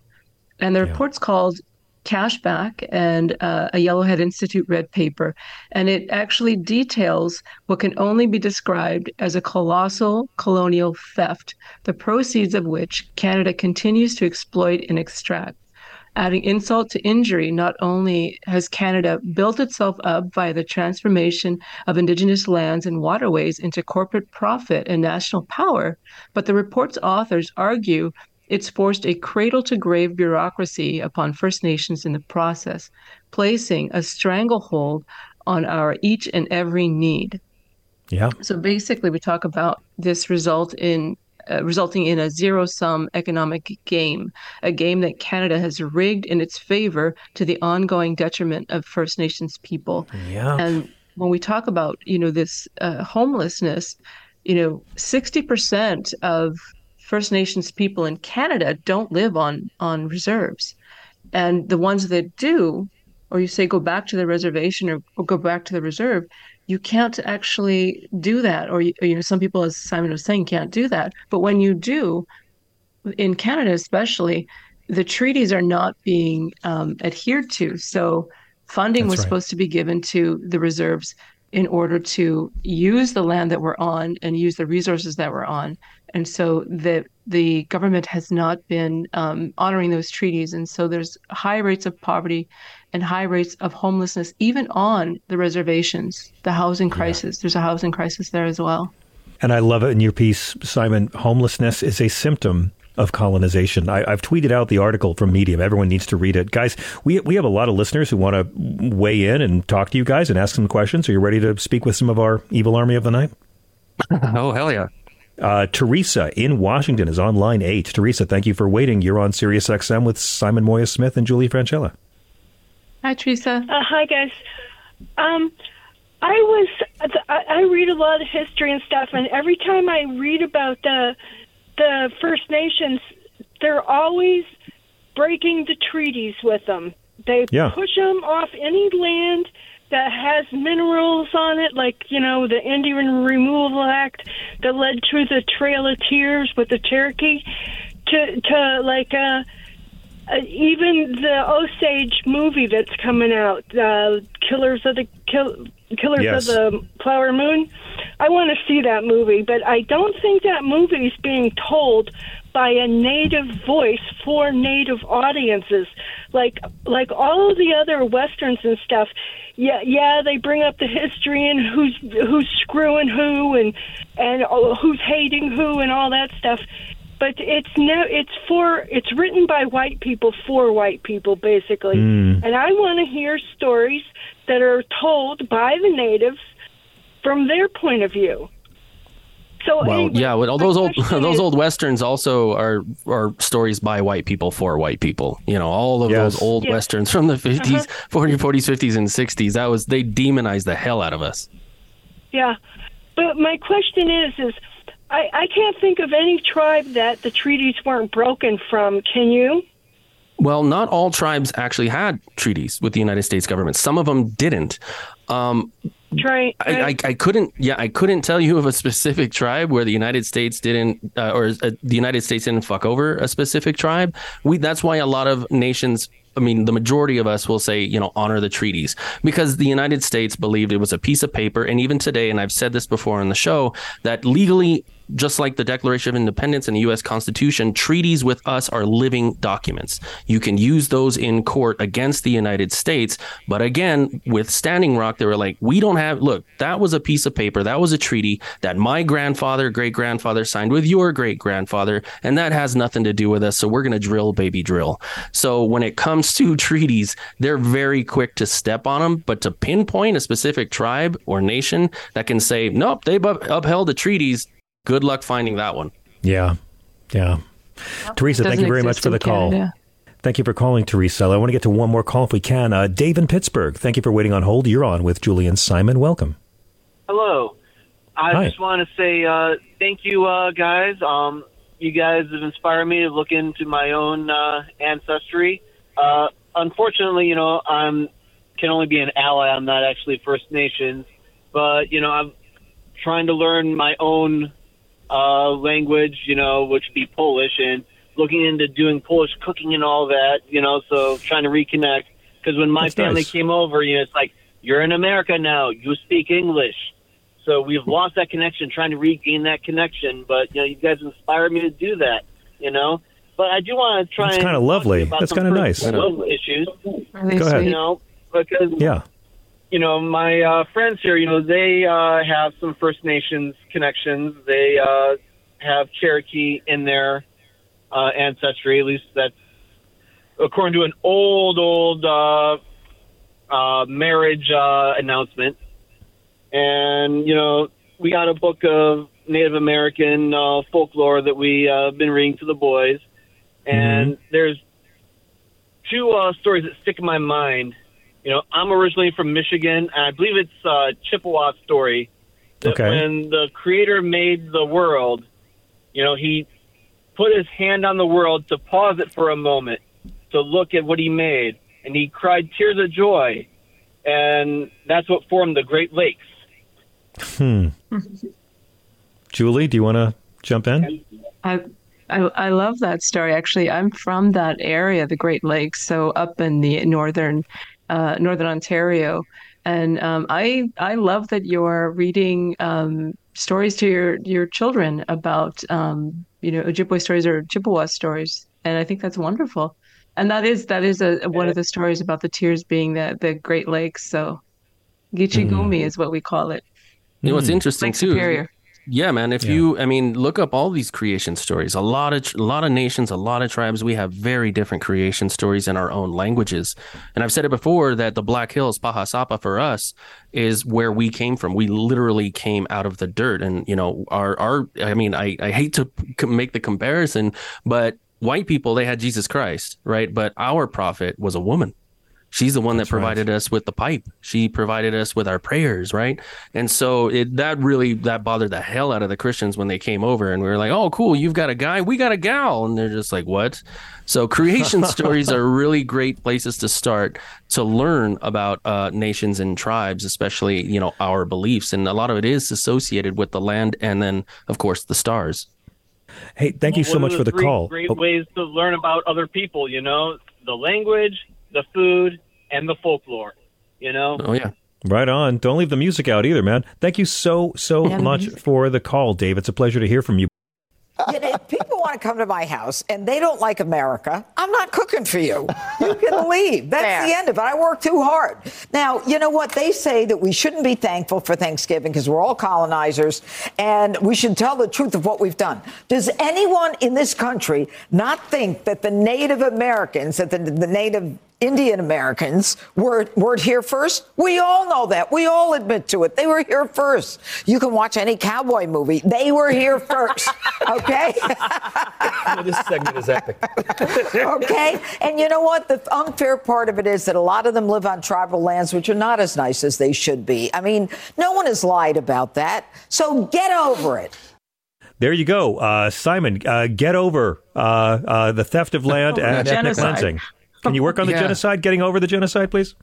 And the yeah. report's called Cashback and uh, a Yellowhead Institute red paper. And it actually details what can only be described as a colossal colonial theft, the proceeds of which Canada continues to exploit and extract. Adding insult to injury, not only has Canada built itself up via the transformation of Indigenous lands and waterways into corporate profit and national power, but the report's authors argue it's forced a cradle to grave bureaucracy upon First Nations in the process, placing a stranglehold on our each and every need. Yeah. So basically, we talk about this result in uh, resulting in a zero sum economic game, a game that Canada has rigged in its favor to the ongoing detriment of First Nations people. Yeah. And when we talk about, you know, this uh, homelessness, you know, 60% of First Nations people in Canada don't live on on reserves. And the ones that do, or you say go back to the reservation or, or go back to the reserve, you can't actually do that. Or, you, you know, some people, as Simon was saying, can't do that. But when you do, in Canada especially, the treaties are not being um, adhered to. So funding That's was right. supposed to be given to the reserves in order to use the land that we're on and use the resources that we're on. And so the the government has not been um, honoring those treaties, and so there's high rates of poverty and high rates of homelessness even on the reservations. The housing crisis, yeah. there's a housing crisis there as well. And I love it in your piece, Simon. Homelessness is a symptom of colonization. I, have tweeted out the article from Medium. Everyone needs to read it, guys. We we have a lot of listeners who want to weigh in and talk to you guys and ask some questions. Are you ready to speak with some of our evil army of the night? [laughs] oh hell yeah! Uh, Teresa in Washington is on line eight. Teresa, thank you for waiting. You're on Sirius XM with Simon Moya Smith and Julie Francella. Hi, Teresa. Uh, hi, guys. Um, I was I read a lot of history and stuff, and every time I read about the the First Nations, they're always breaking the treaties with them. They yeah. push them off any land that has minerals on it, like you know the Indian Removal Act that led to the Trail of Tears with the Cherokee, to to like uh, uh, even the Osage movie that's coming out, uh, Killers of the Kill, Killers yes. of the Flower Moon. I want to see that movie, but I don't think that movie is being told by a native voice for native audiences. Like like all of the other westerns and stuff yeah yeah they bring up the history and who's who's screwing who and and oh, who's hating who and all that stuff. But it's no it's for it's written by white people for white people basically. Mm. and i want to hear stories that are told by the natives from their point of view so well, anyway, yeah, well, those old [laughs] those is, old westerns also are are stories by white people for white people. You know, all of yes. those old yes. westerns from the 50s, uh-huh. 40s, 40s, 50s and 60s. That was they demonized the hell out of us. Yeah. But my question is is I, I can't think of any tribe that the treaties weren't broken from. Can you? Well, not all tribes actually had treaties with the United States government. Some of them didn't. Um, Try, I, I, I, couldn't. Yeah, I couldn't tell you of a specific tribe where the United States didn't, uh, or uh, the United States didn't fuck over a specific tribe. We. That's why a lot of nations I mean, the majority of us will say, you know, honor the treaties because the United States believed it was a piece of paper. And even today, and I've said this before on the show, that legally just like the Declaration of Independence and the U.S. Constitution, treaties with us are living documents. You can use those in court against the United States. But again, with Standing Rock, they were like, we don't have, look, that was a piece of paper. That was a treaty that my grandfather, great grandfather signed with your great grandfather. And that has nothing to do with us. So we're going to drill, baby, drill. So when it comes to [laughs] treaties, they're very quick to step on them. But to pinpoint a specific tribe or nation that can say, nope, they've upheld the treaties, good luck finding that one. Yeah. Yeah. Teresa, thank you very much for the call. Canada. Thank you for calling, Teresa. I want to get to one more call if we can. Uh, Dave in Pittsburgh, thank you for waiting on hold. You're on with Julian Simon. Welcome. Hello. I Hi. just want to say uh, thank you, uh, guys. Um, you guys have inspired me to look into my own uh, ancestry. Uh, unfortunately, you know, I'm can only be an ally. I'm not actually First Nations, but you know, I'm trying to learn my own uh, language, you know, which would be Polish, and looking into doing Polish cooking and all that, you know, so trying to reconnect. Because when my That's family nice. came over, you know, it's like, you're in America now, you speak English. So we've lost that connection, trying to regain that connection. But, you know, you guys inspired me to do that, you know. But I do want to try That's kind of lovely. That's kind of nice. Issues. Go ahead. You know, because yeah you know, my uh, friends here, you know, they uh, have some First Nations connections. They uh, have Cherokee in their uh, ancestry. At least that's according to an old, old uh, uh, marriage uh, announcement. And you know, we got a book of Native American uh, folklore that we uh, been reading to the boys, and mm-hmm. there's two uh, stories that stick in my mind you know, I'm originally from Michigan, and I believe it's uh, Chippewa story that Okay. when the Creator made the world, you know, He put His hand on the world to pause it for a moment to look at what He made, and He cried tears of joy, and that's what formed the Great Lakes. Hmm. [laughs] Julie, do you want to jump in? I, I I love that story. Actually, I'm from that area, the Great Lakes, so up in the northern uh, northern Ontario, and um, I I love that you're reading um, stories to your your children about um, you know Ojibwe stories or Chippewa stories, and I think that's wonderful. And that is that is a one of the stories about the tears being the the Great Lakes. So, Gichigumi is what we call it. You know what's interesting Lake too? Superior. Yeah, man. If you, I mean, look up all these creation stories. A lot of, a lot of nations, a lot of tribes. We have very different creation stories in our own languages. And I've said it before that the Black Hills, Pahasapa, for us, is where we came from. We literally came out of the dirt, and you know, our, our. I mean, I, I hate to make the comparison, but white people they had Jesus Christ, right? But our prophet was a woman. She's the one that provided us with the pipe. She provided us with our prayers, right? And so it that really that bothered the hell out of the Christians when they came over and we were like, "Oh, cool, you've got a guy, we got a gal." And they're just like, "What?" So creation [laughs] stories are really great places to start to learn about uh, nations and tribes, especially, you know, our beliefs and a lot of it is associated with the land and then of course the stars. Hey, thank you so One of much for the call. Great Oh, ways to learn about other people, you know, the language, the food, and the folklore. You know. Oh yeah. Right on. Don't leave the music out either, man. Thank you so, so Yeah, much music. for the call, Dave. It's a pleasure to hear from you. You know, if people want to come to my house and they don't like America, I'm not cooking for you. You can [laughs] leave. That's the end of it. I work too hard. Now, you know what? They say that we shouldn't be thankful for Thanksgiving because we're all colonizers and we should tell the truth of what we've done. Does anyone in this country not think that the Native Americans, that the, the Native Indian Americans were, weren't here first. We all know that. We all admit to it. They were here first. You can watch any cowboy movie. They were here first. [laughs] Okay? this segment is epic. [laughs] okay? And you know what? The unfair part of it is that a lot of them live on tribal lands, which are not as nice as they should be. I mean, no one has lied about that. So get over it. There you go, uh, Simon. Uh, get over uh, uh, the theft of land Oh, and ethnic cleansing. Can you work on the Yeah. genocide? Getting over the genocide, please.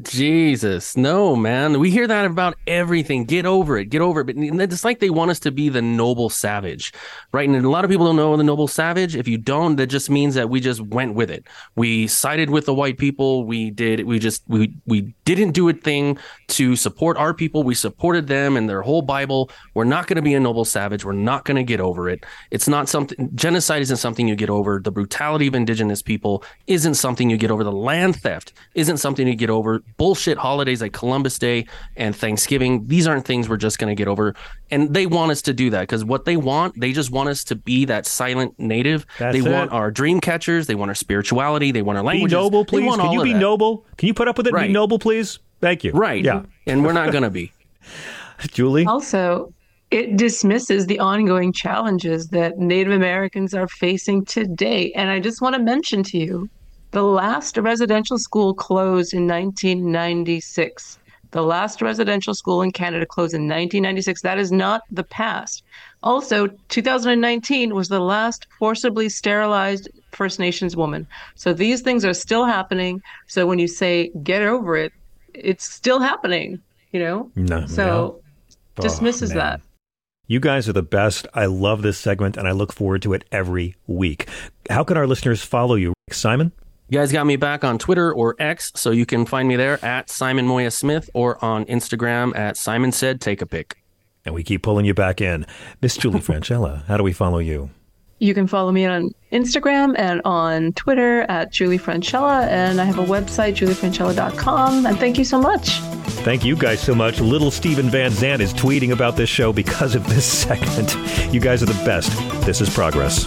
Jesus, no, man. We hear that about everything. Get over it. Get over it. But it's like they want us to be the noble savage, right? And a lot of people don't know the noble savage. If you don't, that just means that we just went with it. We sided with the white people. We did. We just we we didn't do a thing to support our people. We supported them and their whole Bible. We're not going to be a noble savage. We're not going to get over it. It's not something. Genocide isn't something you get over. The brutality of indigenous people isn't something you get over. The land theft isn't something you get over. Bullshit holidays like Columbus Day and Thanksgiving, these aren't things we're just going to get over. And they want us to do that because what they want, they just want us to be that silent native. That's they it. want our dream catchers. They want our spirituality. They want our language. Be noble, please. Can you be that. noble? Can you put up with it? Right. Be noble, please. Thank you. Right. Yeah. And we're not going to be. [laughs] Julie. Also, it dismisses the ongoing challenges that Native Americans are facing today. And I just want to mention to you the last residential school closed in 1996. The last residential school in Canada closed in 1996. That is not the past. Also, 2019 was the last forcibly sterilized First Nations woman. So these things are still happening. So when you say get over it, it's still happening, you know? No. So yeah. dismisses Oh, that. You guys are the best. I love this segment, and I look forward to it every week. How can our listeners follow you, Simon? You guys got me back on Twitter or X, so you can find me there at Simon Moya Smith or on Instagram at Simon Said Take a Pic. And we keep pulling you back in. Miss Julie [laughs] Francella, how do we follow you? You can follow me on Instagram and on Twitter at Julie Francella. And I have a website, juliefrancella.com. And thank you so much. Thank you guys so much. Little Steven Van Zandt is tweeting about this show because of this [laughs] segment. You guys are the best. This is Progress.